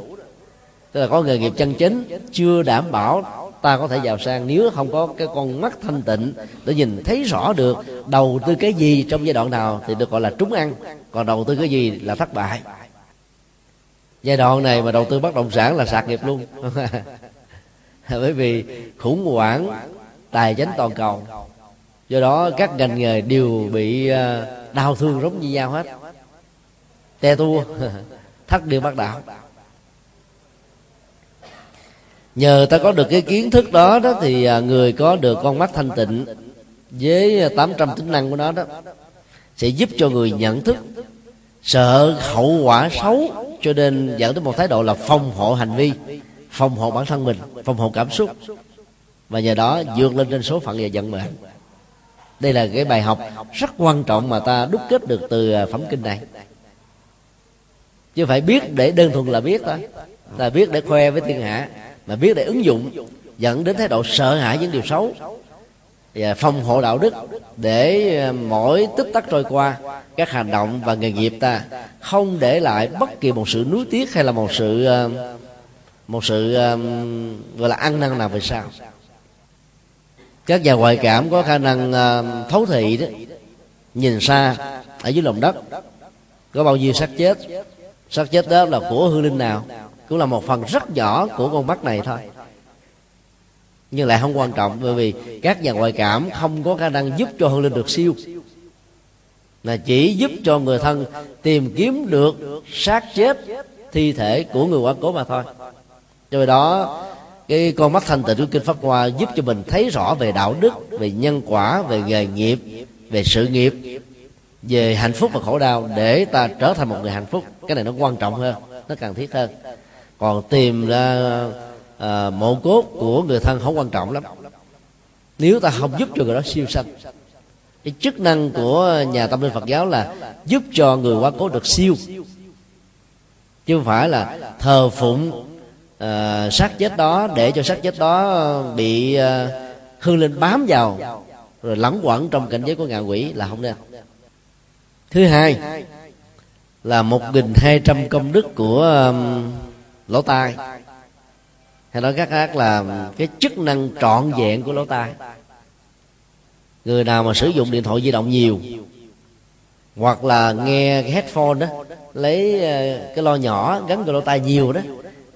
Tức là có nghề nghiệp chân chính chưa đảm bảo ta có thể giàu sang nếu không có cái con mắt thanh tịnh để nhìn thấy rõ được đầu tư cái gì trong giai đoạn nào thì được gọi là trúng ăn. Còn đầu tư cái gì là thất bại. Giai đoạn này mà đầu tư bất động sản là sạc nghiệp luôn. Bởi vì khủng hoảng tài chính toàn cầu. Do đó các ngành nghề đều bị ờ, đau thương giống như nhau hết. Te tua thắt điều bắt đạo nhờ ta có được cái kiến thức đó đó thì à, người có được con mắt thanh tịnh với 800 tính năng của nó đó, sẽ giúp cho người nhận thức, sợ hậu quả xấu, cho nên dẫn đến một thái độ là phòng hộ hành vi, phòng hộ bản thân mình, phòng hộ cảm xúc. Và nhờ đó vượt lên trên số phận và vận mệnh. Đây là cái bài học rất quan trọng mà ta đúc kết được từ à, phẩm kinh này. Chứ phải biết để đơn thuần là biết thôi. Ta biết để khoe với thiên hạ mà biết để ứng dụng, dẫn đến thái độ sợ hãi những điều xấu. Và phòng hộ đạo đức để à, mỗi tích tắc trôi qua, các hành động và nghề nghiệp ta không để lại bất kỳ một sự nuối tiếc hay là một sự à, một sự à, gọi là ăn năn nào về sau. Các nhà ngoại cảm có khả năng thấu thị đó, nhìn xa ở dưới lòng đất. Có bao nhiêu xác chết? Xác chết đó là của hư linh nào? Cũng là một phần rất nhỏ của con mắt này thôi. Nhưng lại không quan trọng, bởi vì các nhà ngoại cảm không có khả năng giúp cho hương linh được siêu là chỉ giúp cho người thân tìm kiếm được xác chết thi thể của người quá cố mà thôi. Cho đó, cái con mắt thanh tịnh của kinh pháp hoa giúp cho mình thấy rõ về đạo đức, về nhân quả, về nghề nghiệp, về sự nghiệp, về hạnh phúc và khổ đau để ta trở thành một người hạnh phúc. Cái này nó quan trọng hơn, nó cần thiết hơn còn tìm ra à, mộ cốt của người thân không quan trọng lắm. Nếu ta không giúp cho người đó siêu sanh cái chức năng của nhà tâm linh phật giáo là giúp cho người quá cố được siêu. Chứ không phải là thờ phụng uh, xác chết đó để cho xác chết đó bị uh, hương linh bám vào rồi lẫn quẩn trong cảnh giới của ngạ quỷ là không nên. Thứ hai là một nghìn hai trăm công đức của um, lỗ tai. Hay nói cách khác là cái chức năng trọn vẹn của lỗ tai. Người nào mà sử dụng điện thoại di động nhiều hoặc là nghe cái headphone đó lấy ờ, cái lo nhỏ gắn vào lỗ tai nhiều đó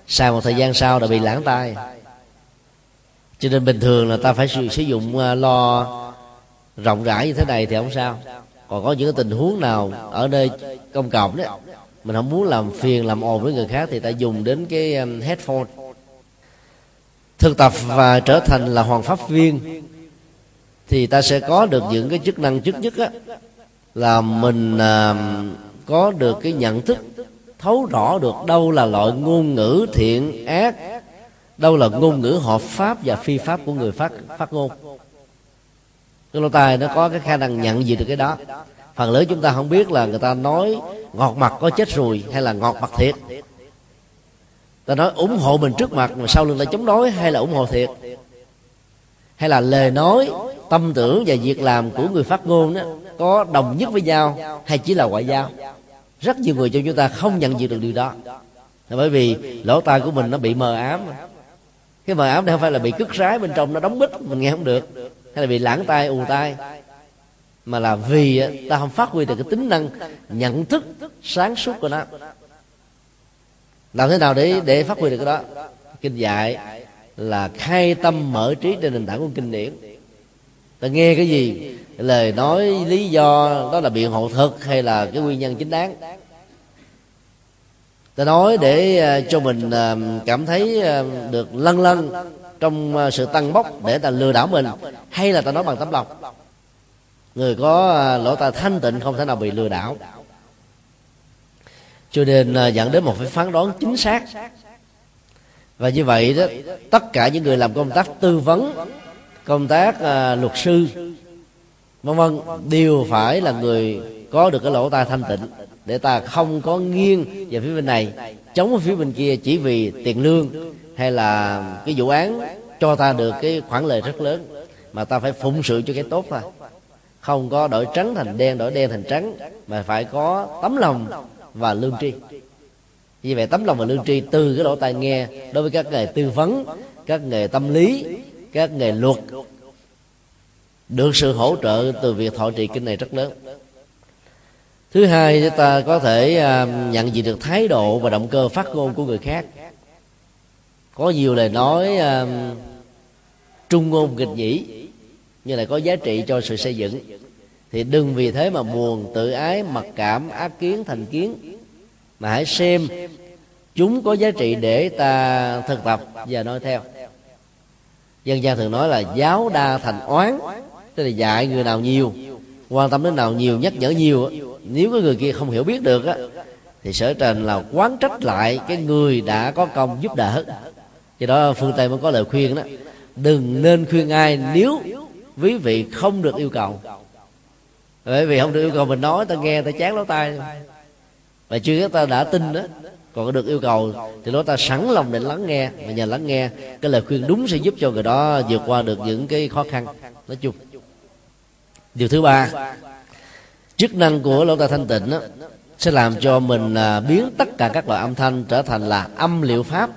sau một thời gian sau đã bị lãng tai. Cho nên bình thường là ta phải sử, sử dụng ờ, lo rộng rãi như thế này thì không sao. Còn có những cái tình huống nào ở nơi công cộng đó mình không muốn làm phiền làm ồn với người khác thì ta dùng đến cái um, headphone. Thực tập và trở thành là hoàng pháp viên thì ta sẽ có được những cái chức năng trước nhất á là mình à, có được cái nhận thức thấu rõ được đâu là loại ngôn ngữ thiện ác đâu là ngôn ngữ hợp pháp và phi pháp của người phát phát ngôn. Cái lỗ tai nó có cái khả năng nhận gì được cái đó phần lớn chúng ta không biết là người ta nói ngọt mặt có chết rồi hay là ngọt mặt thiệt. Ta nói ủng hộ mình trước mặt mà sau lưng lại chống đối hay là ủng hộ thiệt? Hay là lời nói, tâm tưởng và việc làm của người phát ngôn đó có đồng nhất với nhau hay chỉ là ngoại giao? Rất nhiều người trong chúng ta không nhận diện được điều đó. Là bởi vì lỗ tai của mình nó bị mờ ám. Cái mờ ám này không phải là bị cất rái bên trong, nó đóng bít mình nghe không được. Hay là bị lãng tai, ù tai mà là vì ta không phát huy được cái tính năng nhận thức sáng suốt của nó. Làm thế nào để để phát huy được cái đó? Kinh dạy là khai tâm mở trí trên nền tảng của kinh điển. Ta nghe cái gì? Lời nói, lý do, đó là biện hộ thực hay là cái nguyên nhân chính đáng? Ta nói để à, cho mình à, cảm thấy à, được lân lân trong sự tăng bốc để ta lừa đảo mình hay là ta nói bằng tấm lòng? Người có à, lỗ tai thanh tịnh không thể nào bị lừa đảo. Cho nên à, dẫn đến một cái phán đoán chính xác. Và như vậy đó tất cả những người làm công tác tư vấn công tác uh, luật sư vân vân đều phải là người có được cái lỗ tai thanh tịnh để ta không có nghiêng về phía bên này chống ở phía bên kia chỉ vì tiền lương hay là cái vụ án cho ta được cái khoản lời rất lớn mà ta phải phụng sự cho cái tốt thôi không có đổi trắng thành đen, đổi đen thành trắng, mà phải có tấm lòng và lương tri. Vì vậy tấm lòng và lương tri từ cái lỗ tai nghe, đối với các nghề tư vấn, các nghề tâm lý, các nghề luật, được sự hỗ trợ từ việc thọ trì kinh này rất lớn. Thứ hai, chúng ta có thể à, nhận diện được thái độ và động cơ phát ngôn của người khác. Có nhiều lời nói à, trung ngôn nghịch nhĩ như là có giá trị cho sự xây dựng. Thì đừng vì thế mà buồn, tự ái, mặc cảm, ác kiến, thành kiến. Mà hãy xem, chúng có giá trị để ta thực tập và nói theo. Dân gian thường nói là giáo đa thành oán, tức là dạy người nào nhiều, quan tâm đến nào nhiều, nhắc nhở nhiều nếu cái người kia không hiểu biết được á, thì sở trình là quán trách lại cái người đã có công giúp đỡ. Do đó phương tây mới có lời khuyên đó, đừng nên khuyên ai nếu quý vị không được yêu cầu. Bởi vì không được yêu cầu mình nói ta nghe ta chán lỗ tai. Và chưa ta đã tin đó. Còn được yêu cầu thì nó ta sẵn lòng để lắng nghe. Và nhờ lắng nghe cái lời khuyên đúng sẽ giúp cho người đó vượt qua được những cái khó khăn. Nói chung. Điều thứ ba chức năng của lỗ tai thanh tịnh đó, sẽ làm cho mình à, biến tất cả các loại âm thanh trở thành là âm liệu pháp.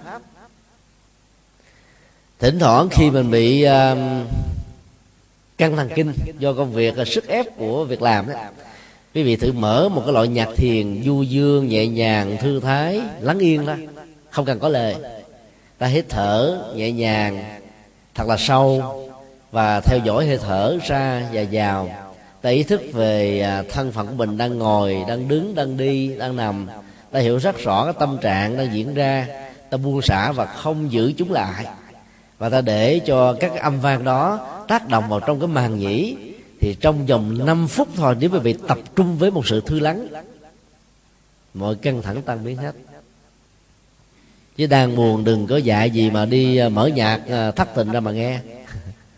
Thỉnh thoảng khi mình bị uh, căng thẳng kinh do công việc sức ép của việc làm đó, quý vị thử mở một cái loại nhạc thiền du dương nhẹ nhàng thư thái lắng yên đó. Không cần có lời. Ta hít thở nhẹ nhàng thật là sâu và theo dõi hơi thở ra và vào. Ta ý thức về à, thân phận của mình đang ngồi đang đứng đang đi đang nằm. Ta hiểu rất rõ cái tâm trạng đang diễn ra. Ta buông xả và không giữ chúng lại và ta để cho các âm vang đó tác động vào trong cái màng nhĩ. Thì trong vòng 5 phút thôi, nếu quý vị tập trung với một sự thư lắng, mọi căng thẳng tan biến hết. Chứ đang buồn đừng có dạy gì mà đi à, mở nhạc à, thất tình ra mà nghe.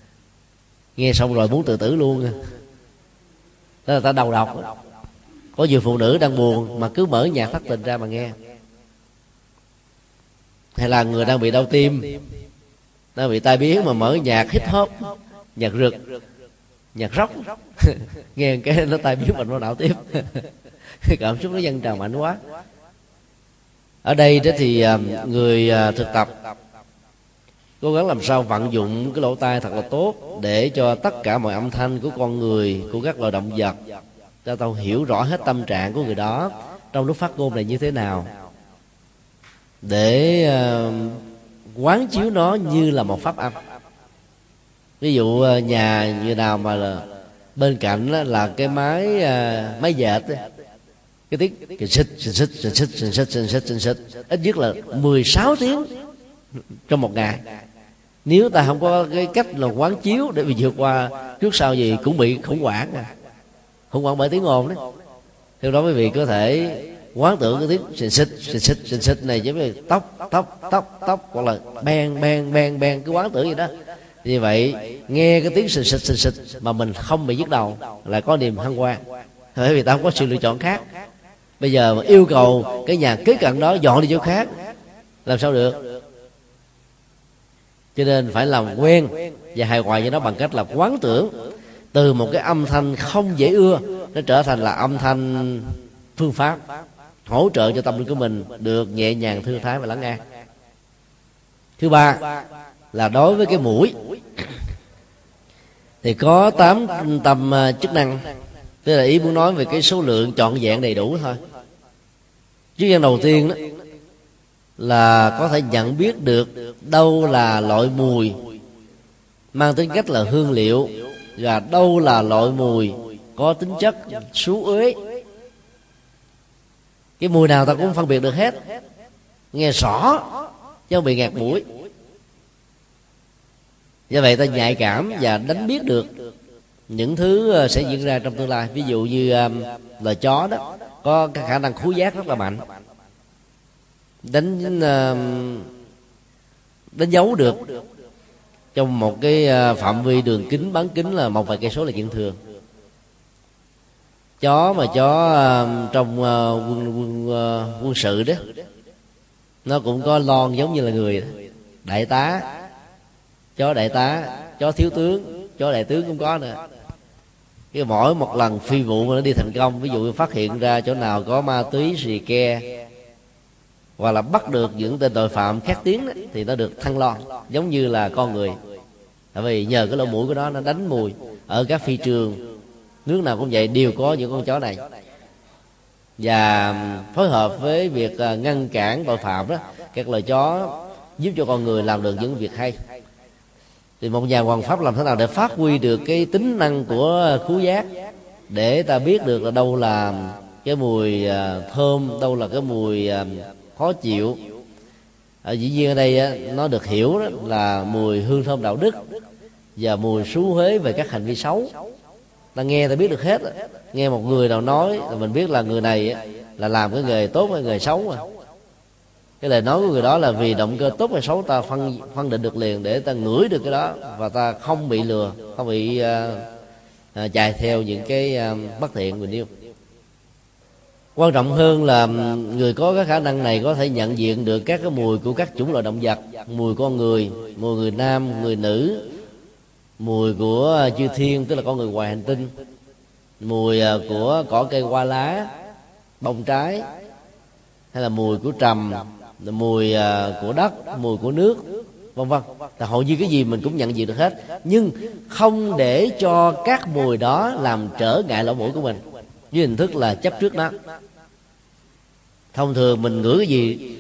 Nghe xong rồi muốn tự tử luôn. Đó là ta đầu độc. Có nhiều phụ nữ đang buồn mà cứ mở nhạc thất tình ra mà nghe. Hay là người đang bị đau tim? Ta bị tai biến mà mở nhạc hip hop, nhạc rực, nhạc róc nghe cái nó tai biến bệnh nó đảo tiếp. Cảm xúc nó dâng trào mạnh quá. Ở đây đó thì à, người à, thực tập, cố gắng làm sao vận dụng cái lỗ tai thật là tốt để cho tất cả mọi âm thanh của con người, của các loài động vật, cho tao hiểu rõ hết tâm trạng của người đó trong lúc phát ngôn này như thế nào. Để à, quán chiếu nó như là một pháp âm ví dụ nhà như nào mà là bên cạnh là, là cái máy máy dệt cái tiếng cái xích xích xích xích xích xích xích xích xích xích ít nhất là 16 tiếng trong một ngày nếu ta không có cái cách là quán chiếu để bị vượt qua trước sau gì cũng bị khủng hoảng à khủng hoảng bởi tiếng ồn đấy theo đó quý vị có thể quán tưởng cái tiếng xịn xịt xịn xịt xịn xịt này giống như tóc tóc tóc tóc hoặc là ben ben ben ben cái quán tưởng gì đó. Như vậy, nghe cái tiếng xịt xịt xịt xịt mà mình không bị nhức đầu là có niềm hân hoan. Bởi vì ta không có sự lựa chọn khác. Bây giờ mà yêu cầu cái nhà kế cận đó dọn đi chỗ khác, làm sao được? Cho nên phải làm quen và hài hòa với nó bằng cách là quán tưởng. Từ một cái âm thanh không dễ ưa, nó trở thành là âm thanh phương pháp hỗ trợ cho tâm linh của mình được nhẹ nhàng thư thái và lắng nghe. Thứ ba là đối với cái mũi. Thì có tám tầm à, chức năng. Tức là ý muốn nói về cái số lượng trọn vẹn đầy đủ thôi. Chức năng đầu tiên đó là có thể nhận biết được đâu là loại mùi, mang tính cách là hương liệu, và đâu là loại mùi có tính chất xú uế cái mùi nào ta cũng phân biệt được hết. Nghe rõ chứ không bị ngạt mũi. Do vậy ta nhạy cảm và đánh biết được những thứ ờ, sẽ diễn ra trong tương lai. Ví dụ như ờ, um, là chó đó có cái khả năng khú giác rất là mạnh. Đánh uh, đánh dấu được trong một cái phạm vi đường kính bán kính là một vài cây số là chuyện thường chó mà chó uh, trong uh, quân quân uh, quân sự đó nó cũng có lon giống như là người đại tá chó đại tá chó thiếu tướng chó đại tướng cũng có nữa. Cái mỗi một lần phi vụ mà nó đi thành công ví dụ phát hiện ra chỗ nào có ma túy xì ke hoặc là bắt được những tên tội phạm khét tiếng đó, thì nó được thăng lon giống như là con người. Tại vì nhờ cái lỗ mũi của nó nó đánh mùi ở các phi trường nước nào cũng vậy, đều có những con chó này. Và phối hợp với việc à, ngăn cản tội phạm đó, các loài chó giúp cho con người làm được những việc hay. Thì một nhà hoàng pháp làm thế nào để phát huy được cái tính năng của khú giác? Để ta biết được là đâu là cái mùi à, thơm, đâu là cái mùi à, khó chịu. Ở dĩ nhiên ở đây nó được hiểu đó là mùi hương thơm đạo đức và mùi xú huế về các hành vi xấu ta nghe ta biết được hết nghe một người nào nói là mình biết là người này là làm cái nghề tốt hay nghề xấu mà cái lời nói của người đó là vì động cơ tốt hay xấu ta phân phân định được liền để ta ngửi được cái đó và ta không bị lừa không bị uh, uh, chạy theo những cái uh, bất thiện mình yêu quan trọng hơn là người có cái khả năng này có thể nhận diện được các cái mùi của các chủng loại động vật mùi con người mùi người nam người nữ mùi của à, chư thiên, tức là con người ngoài hành tinh. Mùi à, của cỏ cây hoa lá, bông trái, hay là mùi của trầm mùi à, của đất, mùi của nước, vân vân. Là hầu như cái gì mình cũng nhận diện được hết. Nhưng không để cho các mùi đó làm trở ngại lỗ mũi của mình. Với hình thức là chấp trước nó. Thông thường mình ngửi cái gì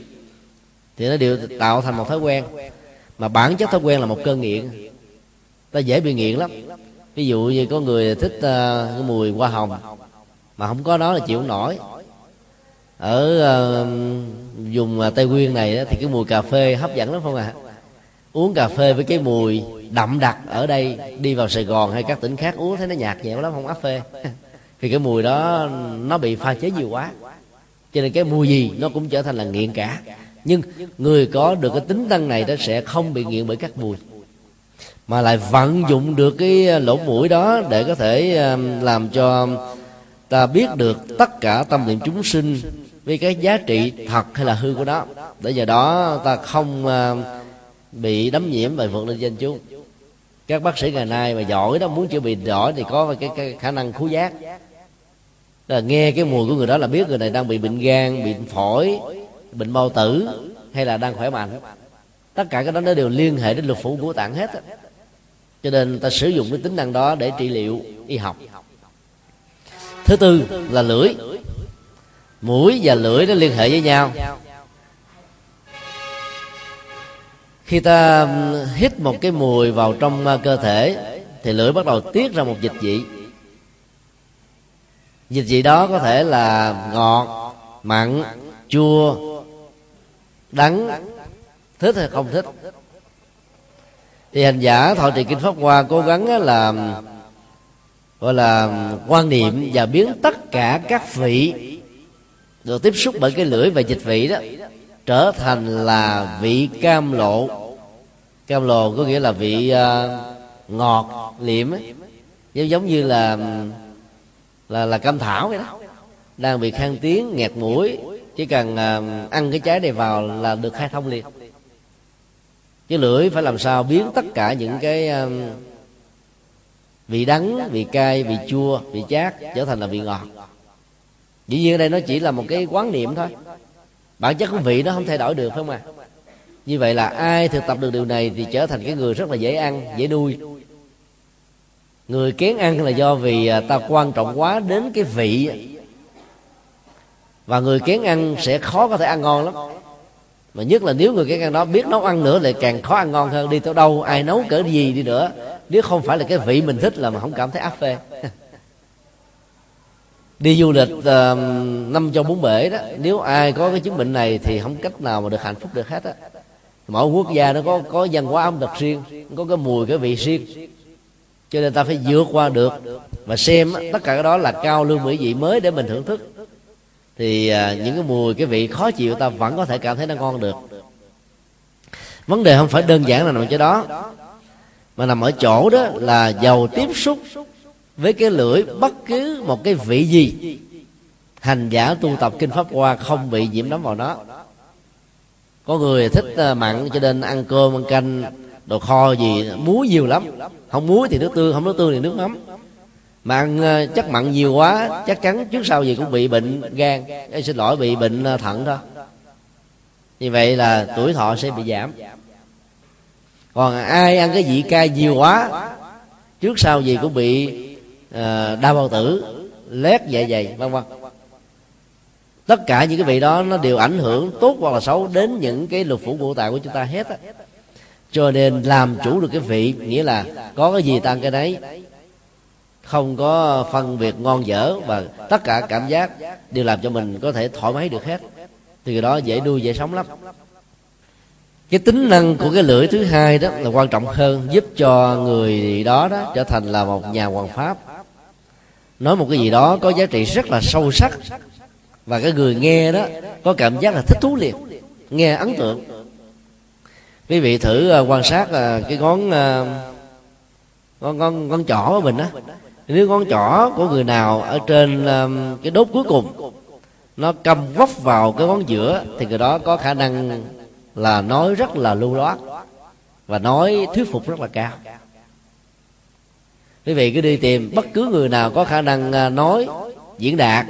thì nó đều tạo thành một thói quen. Mà bản chất thói quen là một cơn nghiện ta dễ bị nghiện lắm. Ví dụ như có người thích uh, cái mùi hoa hồng mà không có nó là chịu không nổi. Ở uh, vùng ờ, tây nguyên này đó, thì cái mùi cà phê hấp dẫn lắm không ạ? À? uống cà phê với cái mùi đậm đặc ở đây đi vào sài gòn hay các tỉnh khác uống thấy nó nhạt nhẽo lắm không áp phê. Vì cái mùi đó nó bị pha chế nhiều quá. Cho nên cái mùi gì nó cũng trở thành là nghiện cả. Nhưng người có được cái tính năng này nó sẽ không bị nghiện bởi các mùi mà lại vận dụng được cái ờ, lỗ mũi đó để có thể ờ, làm cho ta biết được tất cả tâm niệm chúng sinh với cái giá trị thật hay là hư của nó. Để giờ đó ta không ờ, bị đấm nhiễm bởi vượt lên danh chúng các bác sĩ ngày nay mà giỏi đó muốn chữa bệnh giỏi thì có cái, cái khả năng khứu giác. Là nghe cái mùi của người đó là biết người này đang bị bệnh gan bị phổi bệnh bao tử hay là đang khỏe mạnh. Tất cả cái đó nó đều liên hệ đến lục phủ của tạng hết cho nên ta sử dụng cái tính năng đó để trị liệu y học. Thứ tư là lưỡi. Mũi và lưỡi nó liên hệ với nhau. Khi ta hít một cái mùi vào trong à, cơ thể, thì lưỡi bắt đầu tiết ra một dịch vị. Dịch vị đó có thể là ngọt, mặn, chua, đắng. Thích hay không thích? Thì hành giả thọ trì kinh pháp hoa cố gắng là gọi là quan niệm và biến tất cả các vị được tiếp xúc bởi cái lưỡi và dịch vị đó trở thành là vị cam lộ. Cam lộ có nghĩa là vị uh, ngọt liệm ấy. giống như là là là cam thảo vậy đó. Đang bị khang tiếng nghẹt mũi chỉ cần uh, ăn cái trái này vào là được khai thông liền cái lưỡi phải làm sao biến tất cả những cái um, vị đắng, vị cay, vị chua, vị chát trở thành là vị ngọt. Dĩ nhiên ở đây nó chỉ là một cái quán niệm thôi. Bản chất của vị nó không thay đổi được, phải không à như vậy là ai thực tập được điều này thì trở thành cái người rất là dễ ăn, dễ nuôi. Người kén ăn là do vì à, ta quan trọng quá đến cái vị. Và người kén ăn sẽ khó có thể ăn ngon lắm mà nhất là nếu người cái ăn đó biết nấu ăn nữa lại càng khó ăn ngon hơn. Đi tới đâu ai nấu cỡ gì đi nữa. Nếu không phải là cái vị mình thích là mà không cảm thấy áp phê. Đi du lịch uh, năm châu bốn bể đó nếu ai có cái chứng bệnh này thì không cách nào mà được hạnh phúc được hết á. Mỗi quốc gia nó có có văn hóa âm đặc riêng có cái mùi cái vị riêng. Cho nên ta phải vượt qua được. Và xem tất cả cái đó là cao lương mỹ vị mới để mình thưởng thức thì à, những cái mùi cái vị khó chịu ta vẫn có thể cảm thấy nó ngon được. Vấn đề không phải đơn giản là nằm chỗ đó mà nằm ở chỗ đó là dầu tiếp xúc với cái lưỡi bất cứ một cái vị gì. Hành giả tu tập kinh pháp hoa không bị nhiễm nấm vào nó có người thích à, mặn cho nên ăn cơm ăn canh đồ kho gì muối nhiều lắm. Không muối thì nước tương không nước tương thì nước mắm mà ăn ờ, chất mặn nhiều quá chắc chắn trước sau gì cũng bị bệnh gan. Ê, xin lỗi bị bệnh ờ, thận thôi như vậy là tuổi thọ sẽ bị giảm. Còn ai ăn cái vị cay nhiều quá trước sau gì cũng bị uh, đau bao tử lét dạ dày vân vân. Tất cả những cái vị đó nó đều ảnh hưởng tốt hoặc là xấu đến những cái lục phủ ngũ tạng của chúng ta hết á. Cho nên làm chủ được cái vị nghĩa là có cái gì tăng cái đấy không có phân biệt ngon dở và tất cả cảm giác đều làm cho mình có thể thoải mái được hết. Thì đó dễ nuôi, dễ sống lắm. Cái tính năng của cái lưỡi thứ hai đó là quan trọng hơn, giúp cho người đó đó trở thành là một nhà hoàng pháp. Nói một cái gì đó có giá trị rất là sâu sắc và cái người nghe đó có cảm giác là thích thú liền, nghe ấn tượng. Quý vị thử à, quan sát à, cái ngón à, ngón ngón ngón trỏ của mình á nếu ngón trỏ của người nào ở trên um, cái đốt cuối cùng nó cầm vóc vào cái ngón giữa thì người đó có khả năng là nói rất là lưu loát và nói thuyết phục rất là cao. Quý vị cứ đi tìm bất cứ người nào có khả năng à, nói diễn đạt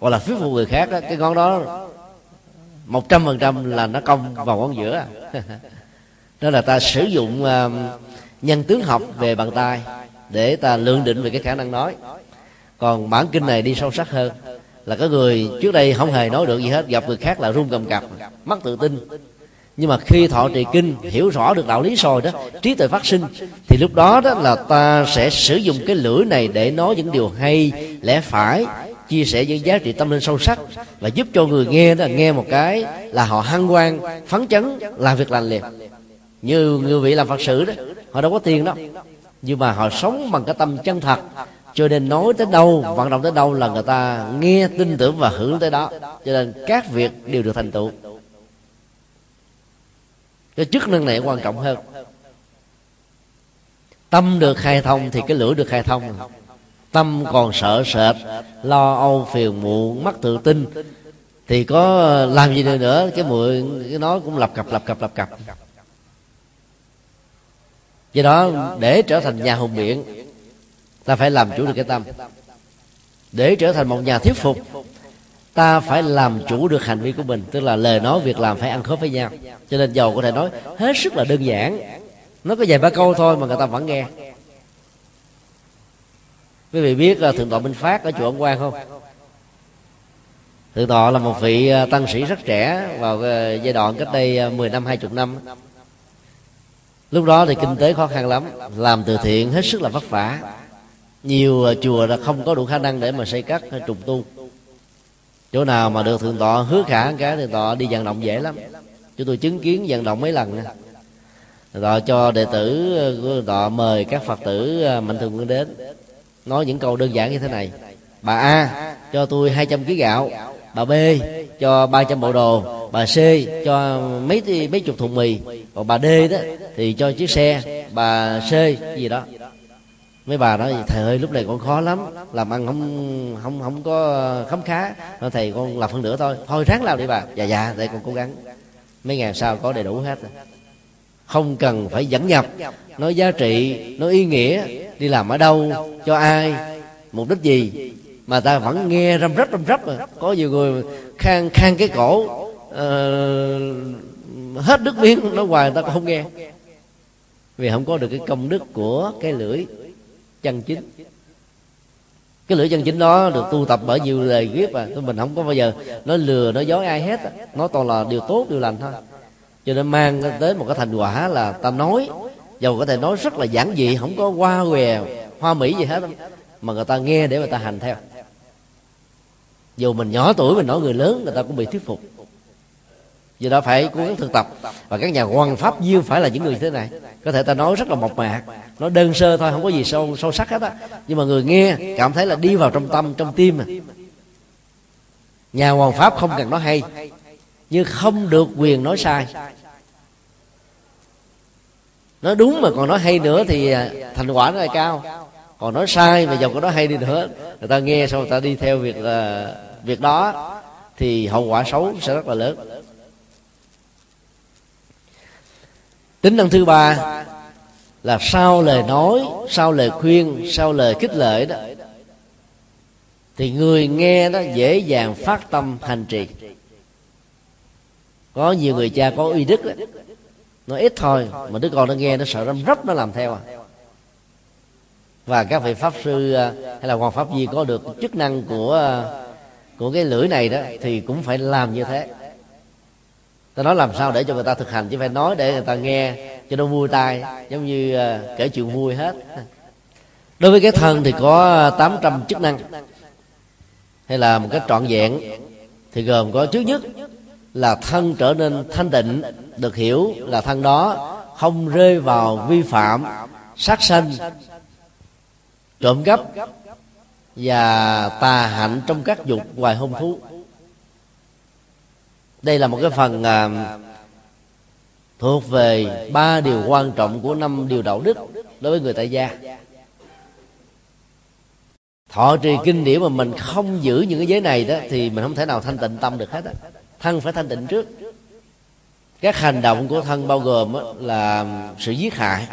hoặc là thuyết phục người khác đó, cái ngón đó một trăm phần trăm là nó công vào ngón giữa. Đó là ta sử dụng à, nhân tướng học về bàn tay để ta lượng định về cái khả năng nói. Còn bản kinh này đi sâu sắc hơn là có người trước đây không hề nói được gì hết, gặp người khác là run cầm cập mất tự tin. Nhưng mà khi thọ trì kinh, hiểu rõ được đạo lý rồi đó, trí tuệ phát sinh, thì lúc đó đó là ta sẽ sử dụng cái lưỡi này để nói những điều hay, lẽ phải, chia sẻ những giá trị tâm linh sâu sắc và giúp cho người nghe đó nghe một cái là họ hăng quan phấn chấn, làm việc lành liền. Như người vị làm phật sự đó, họ đâu có tiền đâu nhưng mà họ sống bằng cái tâm chân thật. Cho nên nói tới đâu, vận động tới đâu là người ta nghe, tin tưởng và hưởng tới đó. Cho nên các việc đều được thành tựu. Cái chức năng này quan trọng hơn. Tâm được khai thông thì cái lưỡi được khai thông. Tâm còn sợ sệt, lo âu, phiền muộn, mất tự tin. Thì có làm gì nữa nữa? Cái muội cái nó cũng lập cập lập cập lập cập do đó, để trở thành nhà hùng biện ta phải làm chủ được cái tâm. Để trở thành một nhà thuyết phục, ta phải làm chủ được hành vi của mình, tức là lời nói, việc làm phải ăn khớp với nhau. Cho nên giàu có thể nói hết sức là đơn giản. Nó có vài ba câu thôi mà người ta vẫn nghe. Quý vị biết là thượng tọa minh phát ở chùa ông quan không? Thượng tọa là một vị à, tăng sĩ rất trẻ vào à, giai đoạn cách đây à, 10 năm 20 năm lúc đó thì kinh tế khó khăn lắm, làm từ thiện hết sức là vất vả. Nhiều à, chùa là không có đủ khả năng để mà xây cất trùng tu. Chỗ nào mà được thượng tọa hứa khả cái thì tọa đi vận động dễ lắm. Chúng tôi chứng kiến vận động mấy lần nè tọa cho đệ tử à, của tọa mời các phật tử à, mạnh thường quân đến. Nói những câu đơn giản như thế này. Bà a, cho tôi 200 kg gạo. Bà b, cho 300 bộ đồ. Bà c, cho mấy mấy chục thùng mì còn bà d đó thì cho chiếc xe bà c gì đó. Mấy bà nói thầy ơi lúc này con khó lắm làm ăn không không không có khấm khá. Nói thầy con làm phân nửa thôi. Thôi ráng làm đi bà. Dạ dạ để con cố gắng. Mấy ngày sau có đầy đủ hết không cần phải dẫn nhập. Nói giá trị nói ý nghĩa đi làm ở đâu cho ai mục đích gì mà ta vẫn nghe răm rắp răm rắp mà có nhiều người khang khang cái cổ uh, hết nước miếng, nó hoài, người ta cũng không nghe. Vì không có được cái công đức của cái lưỡi chân chính. Cái lưỡi chân chính đó được tu tập bởi nhiều lời viết à. tôi mình không có bao giờ nói lừa nói dối ai hết nó toàn là điều tốt, điều lành thôi. Cho nên mang tới một cái thành quả là ta nói, dầu có thể nói rất là giản dị, không có hoa què, hoa mỹ gì hết mà người ta nghe để người ta hành theo. Dù mình nhỏ tuổi, mình nói người lớn, người ta cũng bị thuyết phục do đó phải cố gắng thực tập. Và các nhà quan pháp duyên phải là những người thế này. Có thể ta nói rất là mộc mạc. Nó đơn sơ thôi, không có gì sâu sâu sắc hết á. Nhưng mà người nghe, cảm thấy là đi vào trong tâm, trong tim à. Nhà hoàng pháp không cần nói hay, nhưng không được quyền nói sai. Nói đúng mà còn nói hay nữa thì à, thành quả nó là cao. Còn nói sai mà dòng có nói hay đi nữa, người ta nghe xong người ta đi theo việc là việc đó, thì hậu quả xấu sẽ rất là lớn. Tính năng thứ ba là sau lời nói sau lời khuyên sau lời khích lệ đó thì người nghe đó dễ dàng phát tâm hành trì. Có nhiều người cha có uy đức đó, nó ít thôi mà đứa con nó nghe nó sợ răm rắp nó làm theo à. Và các vị pháp sư à, hay là hoàng pháp gì có được chức năng của à, của cái lưỡi này đó thì cũng phải làm như thế ta nói làm sao để cho người ta thực hành chứ phải nói để người ta nghe cho nó vui tai, giống như ờ, kể chuyện vui hết. Đối với cái thân thì có 800 chức năng. Hay là một cái trọn vẹn, thì gồm có trước nhất là thân trở nên thanh tịnh, được hiểu là thân đó không rơi vào vi phạm, sát sanh, trộm cắp và tà hạnh trong các dục ngoài hôn thú đây là một cái phần à, thuộc về ba điều quan trọng của năm điều đạo đức đối với người tại gia. Thọ trì kinh điển mà mình không giữ những cái giới này đó thì mình không thể nào thanh tịnh tâm được hết á. Thân phải thanh tịnh trước. Các hành động của thân bao gồm là sự giết hại.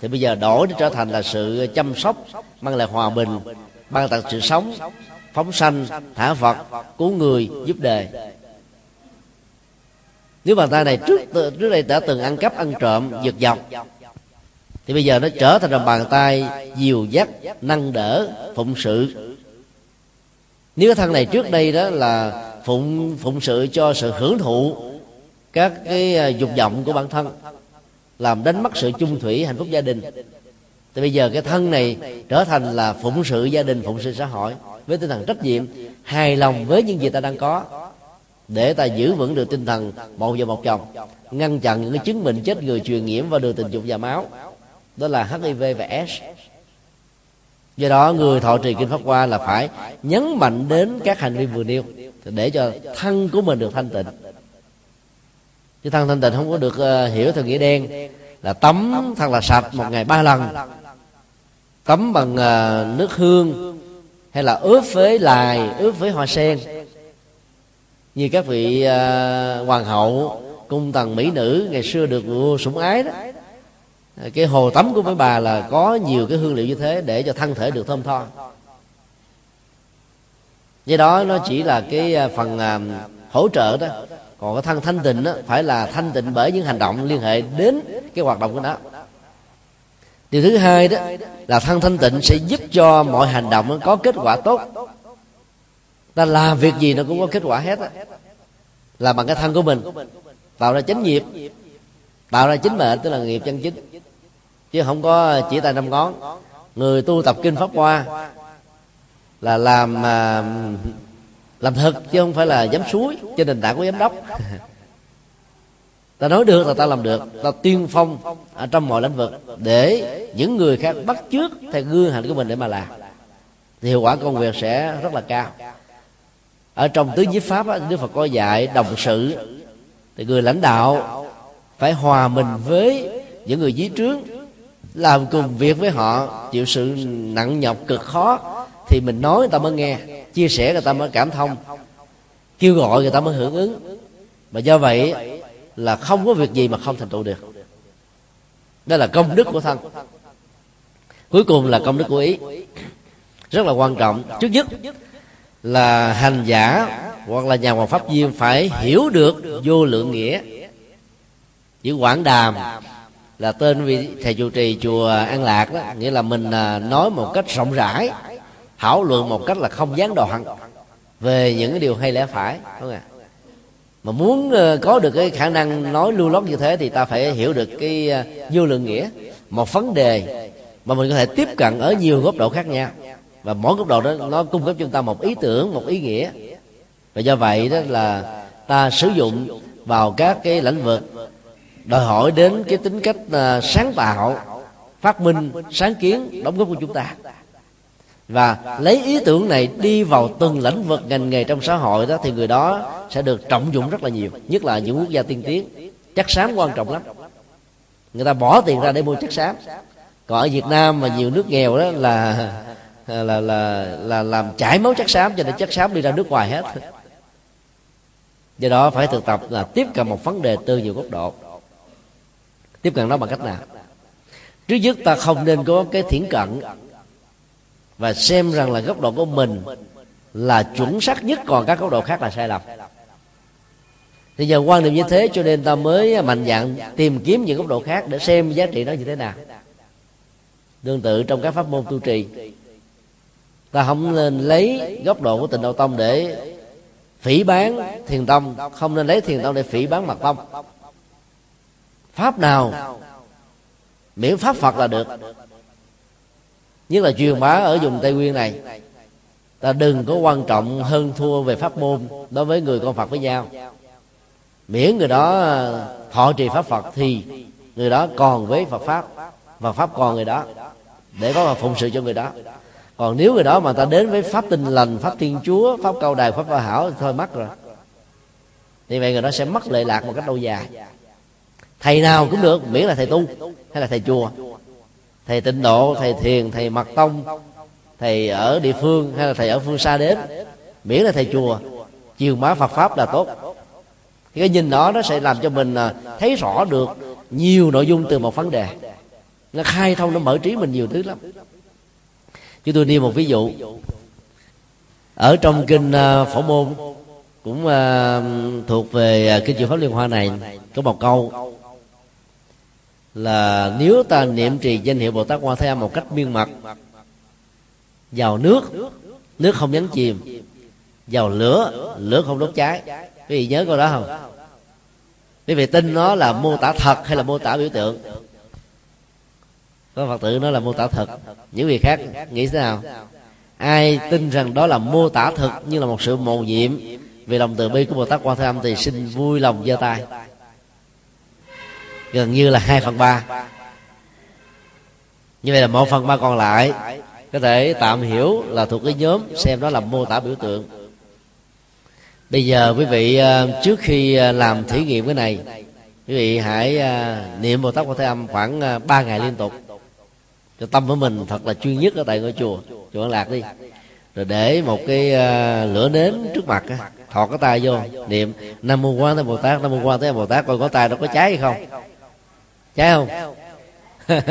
Thì bây giờ đổi trở thành là sự chăm sóc mang lại hòa bình ban tặng sự sống phóng sanh thả phật cứu người giúp đề nếu bàn tay này trước trước đây đã từng ăn cắp, ăn trộm, giật dọc thì bây giờ nó trở thành là bàn tay dìu dắt, nâng đỡ, phụng sự. Nếu cái thân này trước đây đó là phụng phụng sự cho sự hưởng thụ các cái à, dục vọng của bản thân, làm đánh mất sự chung thủy, hạnh phúc gia đình, thì bây giờ cái thân này trở thành là phụng sự gia đình, phụng sự xã hội, với tinh thần trách nhiệm hài lòng với những gì ta đang có để ta giữ vững được tinh thần một vợ một chồng, ngăn chặn những cái chứng bệnh chết người truyền nhiễm vào đường tình dục và máu. Đó là hiv và s. Do đó, người thọ trì kinh pháp hoa là phải nhấn mạnh đến các hành vi vừa nêu để cho thân của mình được thanh tịnh. Chứ thân thanh tịnh không có được ờ, hiểu theo nghĩa đen là tắm, thật là sạch một ngày ba lần. Tắm bằng ờ, nước hương hay là ướp với lài, ướp với hoa sen như các vị uh, hoàng hậu cung tần mỹ nữ ngày xưa được vua sủng ái đó. À, cái hồ tắm của mấy bà là có nhiều cái hương liệu như thế để cho thân thể được thơm tho. Do đó nó chỉ là cái à, phần à, hỗ trợ đó. Còn cái thân thanh tịnh đó, phải là thanh tịnh bởi những hành động liên hệ đến cái hoạt động của nó. Điều thứ hai đó là thân thanh tịnh sẽ giúp cho mọi hành động có kết quả tốt ta làm việc gì nó cũng có kết quả hết á. Là bằng cái thân của mình. Tạo ra chánh nghiệp. Tạo ra chính mệnh tức là nghiệp chân chính. Chứ không có chỉ tay năm ngón. Người tu tập kinh pháp hoa là làm à, làm thực chứ không phải là dám suối trên nền tảng của giám đốc. Ta nói được là ta làm được. Ta tiên phong ở trong mọi lĩnh vực để những người khác bắt chước theo gương hành của mình để mà làm. Thì hiệu quả công việc sẽ rất là cao ở trong tứ nhiếp pháp á, đức phật có dạy đồng sự thì người lãnh đạo phải hòa mình với những người dưới trướng làm cùng việc với họ chịu sự nặng nhọc cực khó thì mình nói người ta mới nghe chia sẻ người ta mới cảm thông kêu gọi người ta mới hưởng ứng. Và do vậy là không có việc gì mà không thành tựu được. Đó là công đức của thân. Cuối cùng là công đức của ý. Rất là quan trọng. Trước nhất là hành giả hoặc là nhà hoàng pháp viên phải hiểu được vô lượng nghĩa. Chữ quảng đàm là tên vị thầy trụ trì chùa an lạc đó, nghĩa là mình à, nói một cách rộng rãi, thảo luận một cách là không gián đoạn về những cái điều hay lẽ phải, đúng không ạ? Mà muốn à, có được cái khả năng nói lưu lót như thế thì ta phải hiểu được cái à, vô lượng nghĩa. Một vấn đề mà mình có thể tiếp cận ở nhiều góc độ khác nhau và mỗi góc độ đó, nó cung cấp cho chúng ta một ý tưởng, một ý nghĩa. Và do vậy đó là ta sử dụng vào các cái lĩnh vực đòi hỏi đến cái tính cách à, sáng tạo, phát minh, sáng kiến, đóng góp của chúng ta. Và lấy ý tưởng này đi vào từng lĩnh vực ngành nghề trong xã hội đó, thì người đó sẽ được trọng dụng rất là nhiều, nhất là những quốc gia tiên tiến. Chất xám quan trọng lắm. Người ta bỏ tiền ra để mua chất xám. Còn ở Việt Nam mà nhiều nước nghèo đó là là là là, là làm chảy máu chất xám cho nên chất xám đi ra nước ngoài hết. Do đó phải thực tập là tiếp cận một vấn đề từ nhiều góc độ. Tiếp cận nó bằng cách nào? Trước nhất ta không nên có cái thiển cận và xem rằng là góc độ của mình là chuẩn xác nhất còn các góc độ khác là sai lầm. Thì giờ quan niệm như thế cho nên ta mới mạnh dạn tìm kiếm những góc độ khác để xem giá trị nó như thế nào. Tương tự trong các pháp môn tu trì ta không nên lấy góc độ của tịnh độ tông để phỉ bán thiền tông, không nên lấy thiền tông để phỉ bán mật tông. Pháp nào, miễn pháp phật là được. Nhất là truyền bá ở vùng tây nguyên này, ta đừng có quan trọng hơn thua về pháp môn đối với người con phật với nhau. Miễn người đó thọ trì pháp phật thì người đó còn với phật pháp và pháp còn người đó để có mà phụng sự cho người đó còn nếu người đó mà ta đến với pháp tinh lành, pháp thiên chúa, pháp cao đài, pháp ba hảo, thì thôi mất rồi. Thì vậy người đó sẽ mất lệ lạc một cách lâu dài. Thầy nào cũng được, miễn là thầy tu hay là thầy chùa. Thầy tịnh độ, thầy thiền, thầy mật tông, thầy ở địa phương hay là thầy ở phương xa đến, miễn là thầy chùa. Chiều má phật pháp là tốt. Cái nhìn đó nó sẽ làm cho mình à, thấy rõ được nhiều nội dung từ một vấn đề. Nó khai thông, nó mở trí mình nhiều thứ lắm chúng tôi nêu một ví dụ. Ở trong kinh à, phổ môn, cũng à, thuộc về à, kinh diệu pháp liên hoa này, có một câu là, nếu ta niệm trì danh hiệu bồ tát quan thế âm một cách miên mật vào nước nước không nhấn chìm, vào lửa lửa không đốt cháy. Quý vị nhớ câu đó không? Quý vị tin nó là mô tả thật hay là mô tả biểu tượng? Có phật tử nó là mô tả thật. Những vị khác nghĩ thế nào? Ai tin rằng đó là mô tả thực như là một sự mầu nhiệm? Vì lòng từ bi của bồ tát quan thế âm thì xin vui lòng giơ tay. Gần như là hai phần ba. Như vậy là một phần ba còn lại. Có thể tạm hiểu là thuộc cái nhóm xem đó là mô tả biểu tượng. Bây giờ quý vị ờ, trước khi ờ, làm thí nghiệm cái này, quý vị hãy ờ, niệm bồ tát quan thế âm khoảng ba ngày liên tục cho tâm của mình thật là chuyên nhất ở tại ngôi chùa. Chùa An lạc đi. Rồi để một cái à, lửa nến trước mặt thọt cái tay vô niệm nam mô quan thế bồ tát nam mô quan thế bồ tát coi có tay nó có cháy hay không? Cháy không?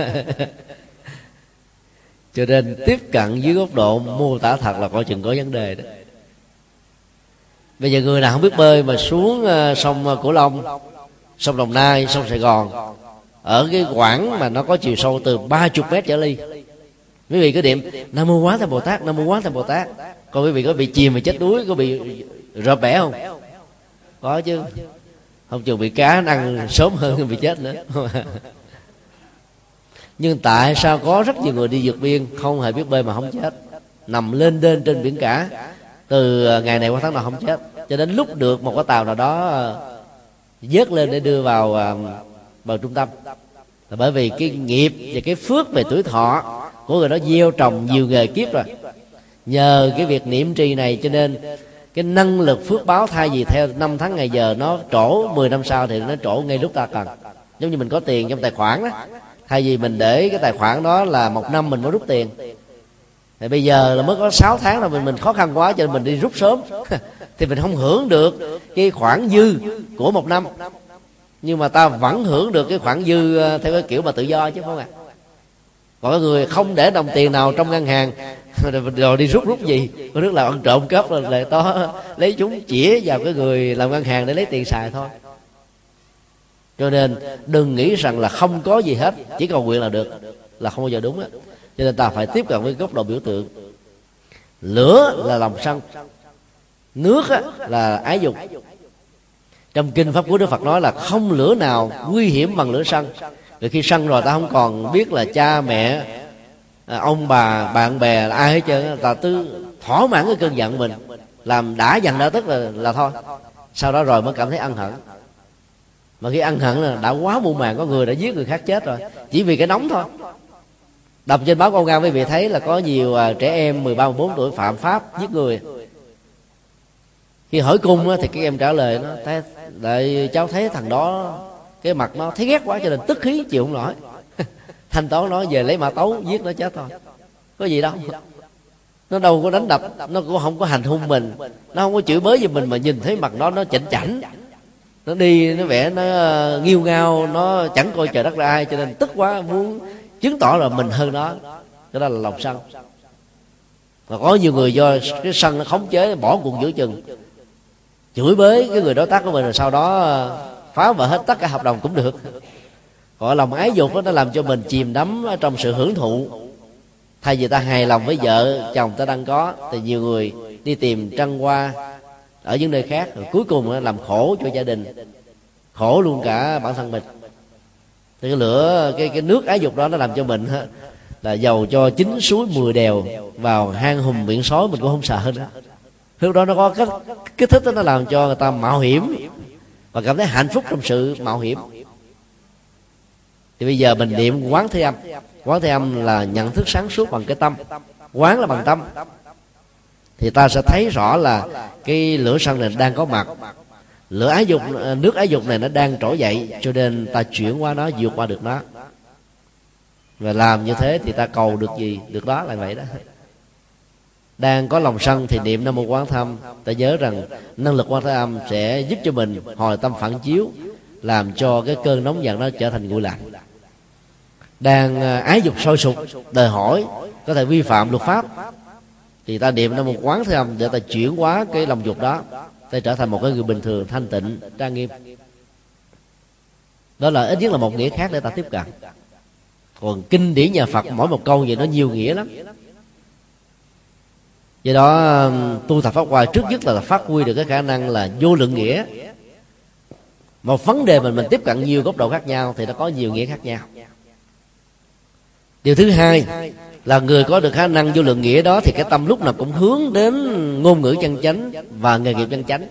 Cho nên tiếp cận dưới góc độ mô tả thật là coi chừng có vấn đề đó. Bây giờ người nào không biết bơi mà xuống uh, sông cửu long sông đồng nai sông sài gòn ở cái quãng mà nó có chiều sâu từ ba chục mét trở ly quý vị cứ điểm nam mô quán thầy bồ tát, nam mô quán thầy bồ tát. Còn quý vị có bị chìm mà chết đuối, có bị rợp bẻ không? Có chứ. Không chừng bị cá ăn sớm hơn bị chết nữa. Nhưng tại sao có rất nhiều người đi vượt biên, không hề biết bơi mà không chết. Nằm lên đên trên biển cả. Từ ờ, ngày này qua tháng nào không chết. Cho đến lúc được một cái tàu nào đó ờ, vớt lên để đưa vào ờ, à, trung tâm. Là bởi vì cái nghiệp và cái phước về tuổi thọ của người đó gieo trồng nhiều nghề kiếp rồi. Nhờ cái việc niệm trì này cho nên cái năng lực phước báo thay vì theo năm tháng ngày giờ nó trổ 10 năm sau thì nó trổ ngay lúc ta cần. Giống như mình có tiền trong tài khoản đó. Thay vì mình để cái tài khoản đó là một năm mình mới rút tiền. Thì bây giờ là mới có 6 tháng rồi mình mình khó khăn quá cho nên mình đi rút sớm. Thì mình không hưởng được cái khoản dư của một năm nhưng mà ta vẫn hưởng được cái khoản dư ờ, theo cái kiểu mà tự do chứ không ạ? À? Mọi người không để đồng tiền nào trong ngân hàng. Rồi đi rút rút gì? Có nước là ăn trộm cắp rồi lại to lấy chúng chĩa vào cái người làm ngân hàng để lấy tiền xài thôi. Cho nên đừng nghĩ rằng là không có gì hết chỉ cầu nguyện là được là không bao giờ đúng á. Cho nên ta phải tiếp cận với góc độ biểu tượng. Lửa là lòng sân nước á, là ái dục trong kinh pháp của đức phật nói là không lửa nào nguy hiểm bằng lửa sân. Rồi khi sân rồi ta không còn biết là cha, mẹ à, ông bà, bạn bè là ai hết trơn ta tư thỏa mãn cái cơn giận mình. Làm đã dần đã tức là là thôi. Sau đó rồi mới cảm thấy ân hận. Mà khi ân hận là đã quá muôn màng, có người đã giết người khác chết rồi. Chỉ vì cái nóng thôi. Đọc trên báo công an, quý vị thấy là có nhiều à, trẻ em 13 14 tuổi phạm pháp, giết người khi hỏi cung thì các em trả lời nó thấy lại cháu thấy thằng đó, cái mặt nó thấy ghét quá cho nên tức khí, chịu không nổi. Thanh toán nó, về lấy mã tấu, giết nó chết thôi. Có gì đâu. Nó đâu có đánh đập, nó cũng không có hành hung mình. Nó không có chửi bới gì mình mà nhìn thấy mặt nó nó chảnh chảnh. Nó đi, nó vẽ nó ờ, nghiêu ngao, nó chẳng coi trời đất ra ai, cho nên tức quá, muốn chứng tỏ là mình hơn nó. Đó là lòng sân. Và có nhiều người do cái sân nó khống chế, bỏ cuộc giữa chừng chửi bới cái người đối tác của mình rồi sau đó ờ, phá vỡ hết tất cả hợp đồng cũng được. Gọi lòng ái dục đó, nó làm cho mình chìm đắm trong sự hưởng thụ. Thay vì ta hài lòng với vợ, chồng ta đang có, thì nhiều người đi tìm trăng hoa ở những nơi khác, rồi cuối cùng làm khổ cho gia đình. Khổ luôn cả bản thân mình. Thì cái lửa, cái cái nước ái dục đó, nó làm cho mình là giàu cho chín suối mười đèo vào hang hùm biển sói mình cũng không sợ nữa lúc đó nó có cái kích thích đó nó làm cho người ta mạo hiểm và cảm thấy hạnh phúc trong sự mạo hiểm. Thì bây giờ mình niệm quán thế âm. Quán thế âm là nhận thức sáng suốt bằng cái tâm. Quán là bằng tâm. Thì ta sẽ thấy rõ là cái lửa sân này đang có mặt. Lửa ái dục, nước ái dục này nó đang trỗi dậy, cho nên ta chuyển qua nó, vượt qua được nó. Và làm như thế thì ta cầu được gì? Được đó là vậy đó đang có lòng sân thì niệm nam mô quán thâm. Ta nhớ rằng năng lực quán thế âm sẽ giúp cho mình hồi tâm phản chiếu, làm cho cái cơn nóng giận đó trở thành nguội lạnh. Đang à, ái dục sôi sục, đòi hỏi có thể vi phạm luật pháp, thì ta niệm nam mô quán thế âm để ta chuyển hóa cái lòng dục đó, ta trở thành một cái người bình thường, thanh tịnh, trang nghiêm. Đó là ít nhất là một nghĩa khác để ta tiếp cận. Còn kinh điển nhà phật mỗi một câu vậy nó nhiều nghĩa lắm do đó um, tu tập pháp hoài trước nhất là phát huy được cái khả năng là vô lượng nghĩa. Một vấn đề mình mình tiếp cận nhiều góc độ khác nhau thì nó có nhiều nghĩa khác nhau. Điều thứ hai là người có được khả năng vô lượng nghĩa đó thì cái tâm lúc nào cũng hướng đến ngôn ngữ chân chánh và nghề nghiệp chân chánh.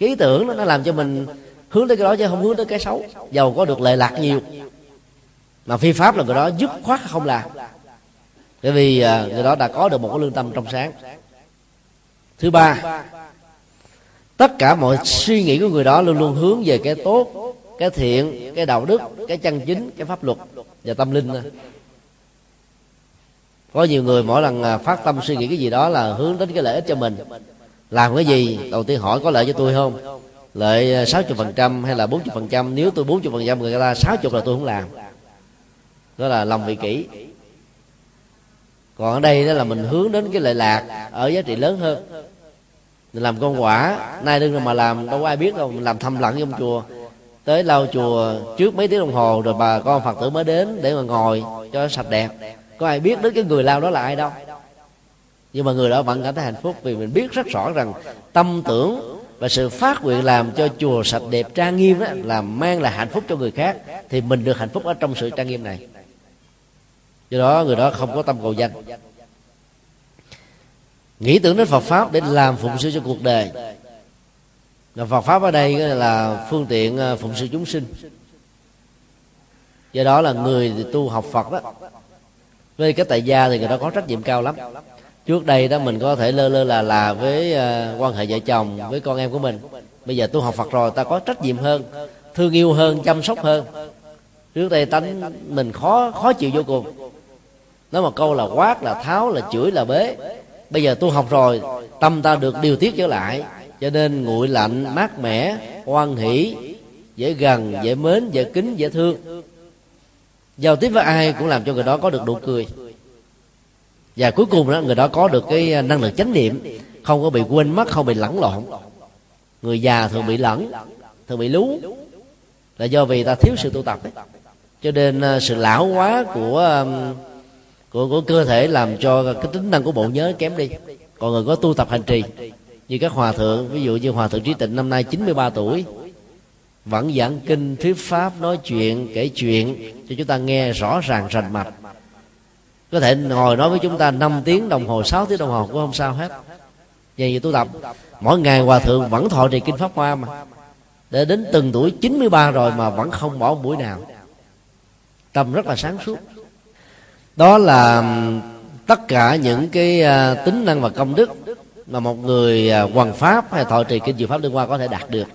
Cái ý tưởng đó nó làm cho mình hướng tới cái đó chứ không hướng tới cái xấu. Giàu có được lệ lạc nhiều. Mà phi pháp là người đó dứt khoát không làm bởi vì à, người đó đã có được một cái lương tâm trong sáng. Thứ ba, tất cả mọi suy nghĩ của người đó luôn luôn hướng về cái tốt, cái thiện, cái đạo đức, cái chân chính, cái pháp luật và tâm linh có nhiều người mỗi lần à, phát tâm suy nghĩ cái gì đó là hướng đến cái lợi ích cho mình. Làm cái gì? Đầu tiên hỏi có lợi cho tôi không? Lợi à, 60% trăm hay là 40% nếu tôi 40% người ta 60 là tôi không làm. Đó là lòng vị kỷ còn ở đây đó là mình hướng đến cái lợi lạc, ở giá trị lớn hơn. Mình làm con quả, nay đừng mà làm, đâu có ai biết đâu, mình làm thầm lặng trong chùa. Tới lau chùa trước mấy tiếng đồng hồ rồi bà con phật tử mới đến để mà ngồi cho sạch đẹp. Có ai biết đến cái người lao đó là ai đâu. Nhưng mà người đó vẫn cảm thấy hạnh phúc vì mình biết rất rõ rằng tâm tưởng và sự phát nguyện làm cho chùa sạch đẹp, trang nghiêm đó là mang lại hạnh phúc cho người khác, thì mình được hạnh phúc ở trong sự trang nghiêm này do đó, người đó không có tâm cầu danh. Nghĩ tưởng đến Phật pháp để làm phụng sự cho cuộc đời. Và Phật pháp ở đây là phương tiện ờ, phụng sự chúng sinh. Do đó là người tu học Phật đó. Với cái tại gia thì người đó có trách nhiệm cao lắm. Trước đây đó mình có thể lơ lơ là là với ờ, quan hệ vợ chồng, với con em của mình. Bây giờ tu học Phật rồi, ta có trách nhiệm hơn, thương yêu hơn, chăm sóc hơn. Trước đây tánh mình khó khó chịu vô cùng nói một câu là quát, là tháo, là chửi, là bế. Bây giờ tu học rồi, tâm ta được điều tiết trở lại. Cho nên nguội lạnh, mát mẻ, hoan hỷ, dễ gần, dễ mến, dễ kính, dễ thương. Giao tiếp với ai cũng làm cho người đó có được nụ cười. Và cuối cùng đó, người đó có được cái à, năng lực chánh niệm. Không có bị quên mất, không bị lẫn lộn. Người già thường bị lẫn, thường bị lú. Là do vì ta thiếu sự tu tập ấy. cho nên à, sự lão hóa của à, của của cơ thể làm cho cái tính năng của bộ nhớ kém đi. Còn người có tu tập hành trì, như các hòa thượng, ví dụ như hòa thượng trí tịnh năm nay 93 tuổi, vẫn giảng kinh thuyết pháp, nói chuyện, kể chuyện, cho chúng ta nghe rõ ràng, rành mạch. Có thể ngồi nói với chúng ta 5 tiếng đồng hồ 6 tiếng đồng hồ cũng không sao hết. Vậy như tu tập. Mỗi ngày hòa thượng vẫn thọ trì kinh pháp hoa mà. Để đến từng tuổi 93 rồi mà vẫn không bỏ buổi nào. Tâm rất là sáng suốt đó là tất cả những cái à, tính năng và công đức mà một người hoàn hoàng pháp hay thọ trì kinh diệu pháp liên hoa có thể đạt được.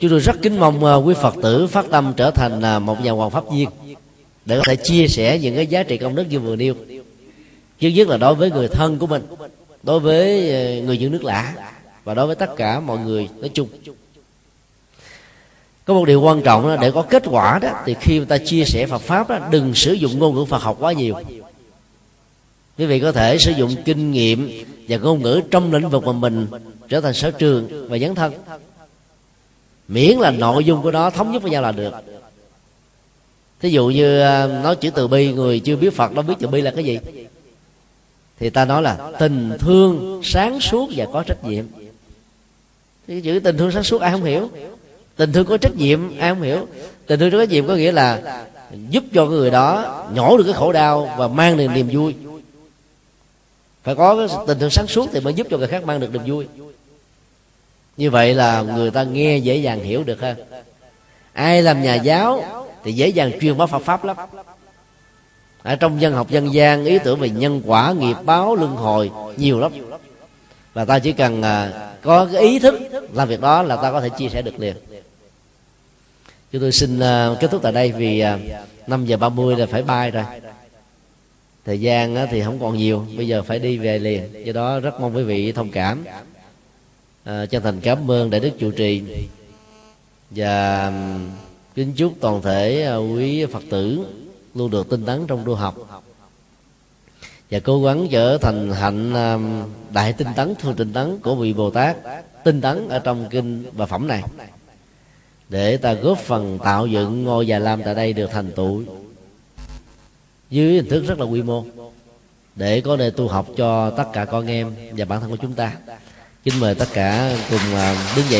Chúng tôi rất kính mong à, quý phật tử phát tâm trở thành à, một nhà hoàng pháp viên để có thể chia sẻ những cái giá trị công đức như vừa nêu. Trước nhất là đối với người thân của mình, đối với người dân nước lạ và đối với tất cả mọi người nói chung có một điều quan trọng đó, để có kết quả đó thì khi người ta chia sẻ Phật pháp đó đừng sử dụng ngôn ngữ Phật học quá nhiều. Quý vị có thể sử dụng kinh nghiệm và ngôn ngữ trong lĩnh vực mà mình trở thành sở trường và dấn thân. Miễn là nội dung của nó thống nhất với nhau là được. Thí dụ như à, nói chữ từ bi người chưa biết phật đâu biết từ bi là cái gì. Thì ta nói là tình thương sáng suốt và có trách nhiệm. Thì chữ tình thương sáng suốt ai không hiểu? Tình thương có trách nhiệm, ai không hiểu. Tình thương có trách nhiệm có nghĩa là giúp cho người đó nhổ được cái khổ đau và mang được niềm vui. Phải có cái tình thương sáng suốt thì mới giúp cho người khác mang được niềm vui. Như vậy là người ta nghe dễ dàng hiểu được hơn ai làm nhà giáo thì dễ dàng truyền bá Phật pháp lắm. Ở trong dân học dân gian, ý tưởng về nhân quả, nghiệp báo, luân hồi nhiều lắm. Và ta chỉ cần à, có cái ý thức làm việc đó là ta có thể chia sẻ được liền chúng tôi xin uh, kết thúc tại đây vì à, uh, 5 giờ 30 là phải bay rồi. Thời gian uh, thì không còn nhiều. Bây giờ phải đi về liền. Do đó rất mong quý vị thông cảm. Uh, chân thành cảm ơn đại đức chủ trì. Và kính chúc toàn thể uh, quý phật tử luôn được tinh tấn trong tu học. Và cố gắng trở thành hạnh đại tinh tấn thường tinh tấn của vị bồ tát tinh tấn ở trong kinh và phẩm này để ta góp phần tạo dựng ngôi già lam tại đây được thành tựu. Dưới hình thức rất là quy mô. Để có nơi tu học cho tất cả con em và bản thân của chúng ta. Kính mời tất cả cùng à, đứng dậy.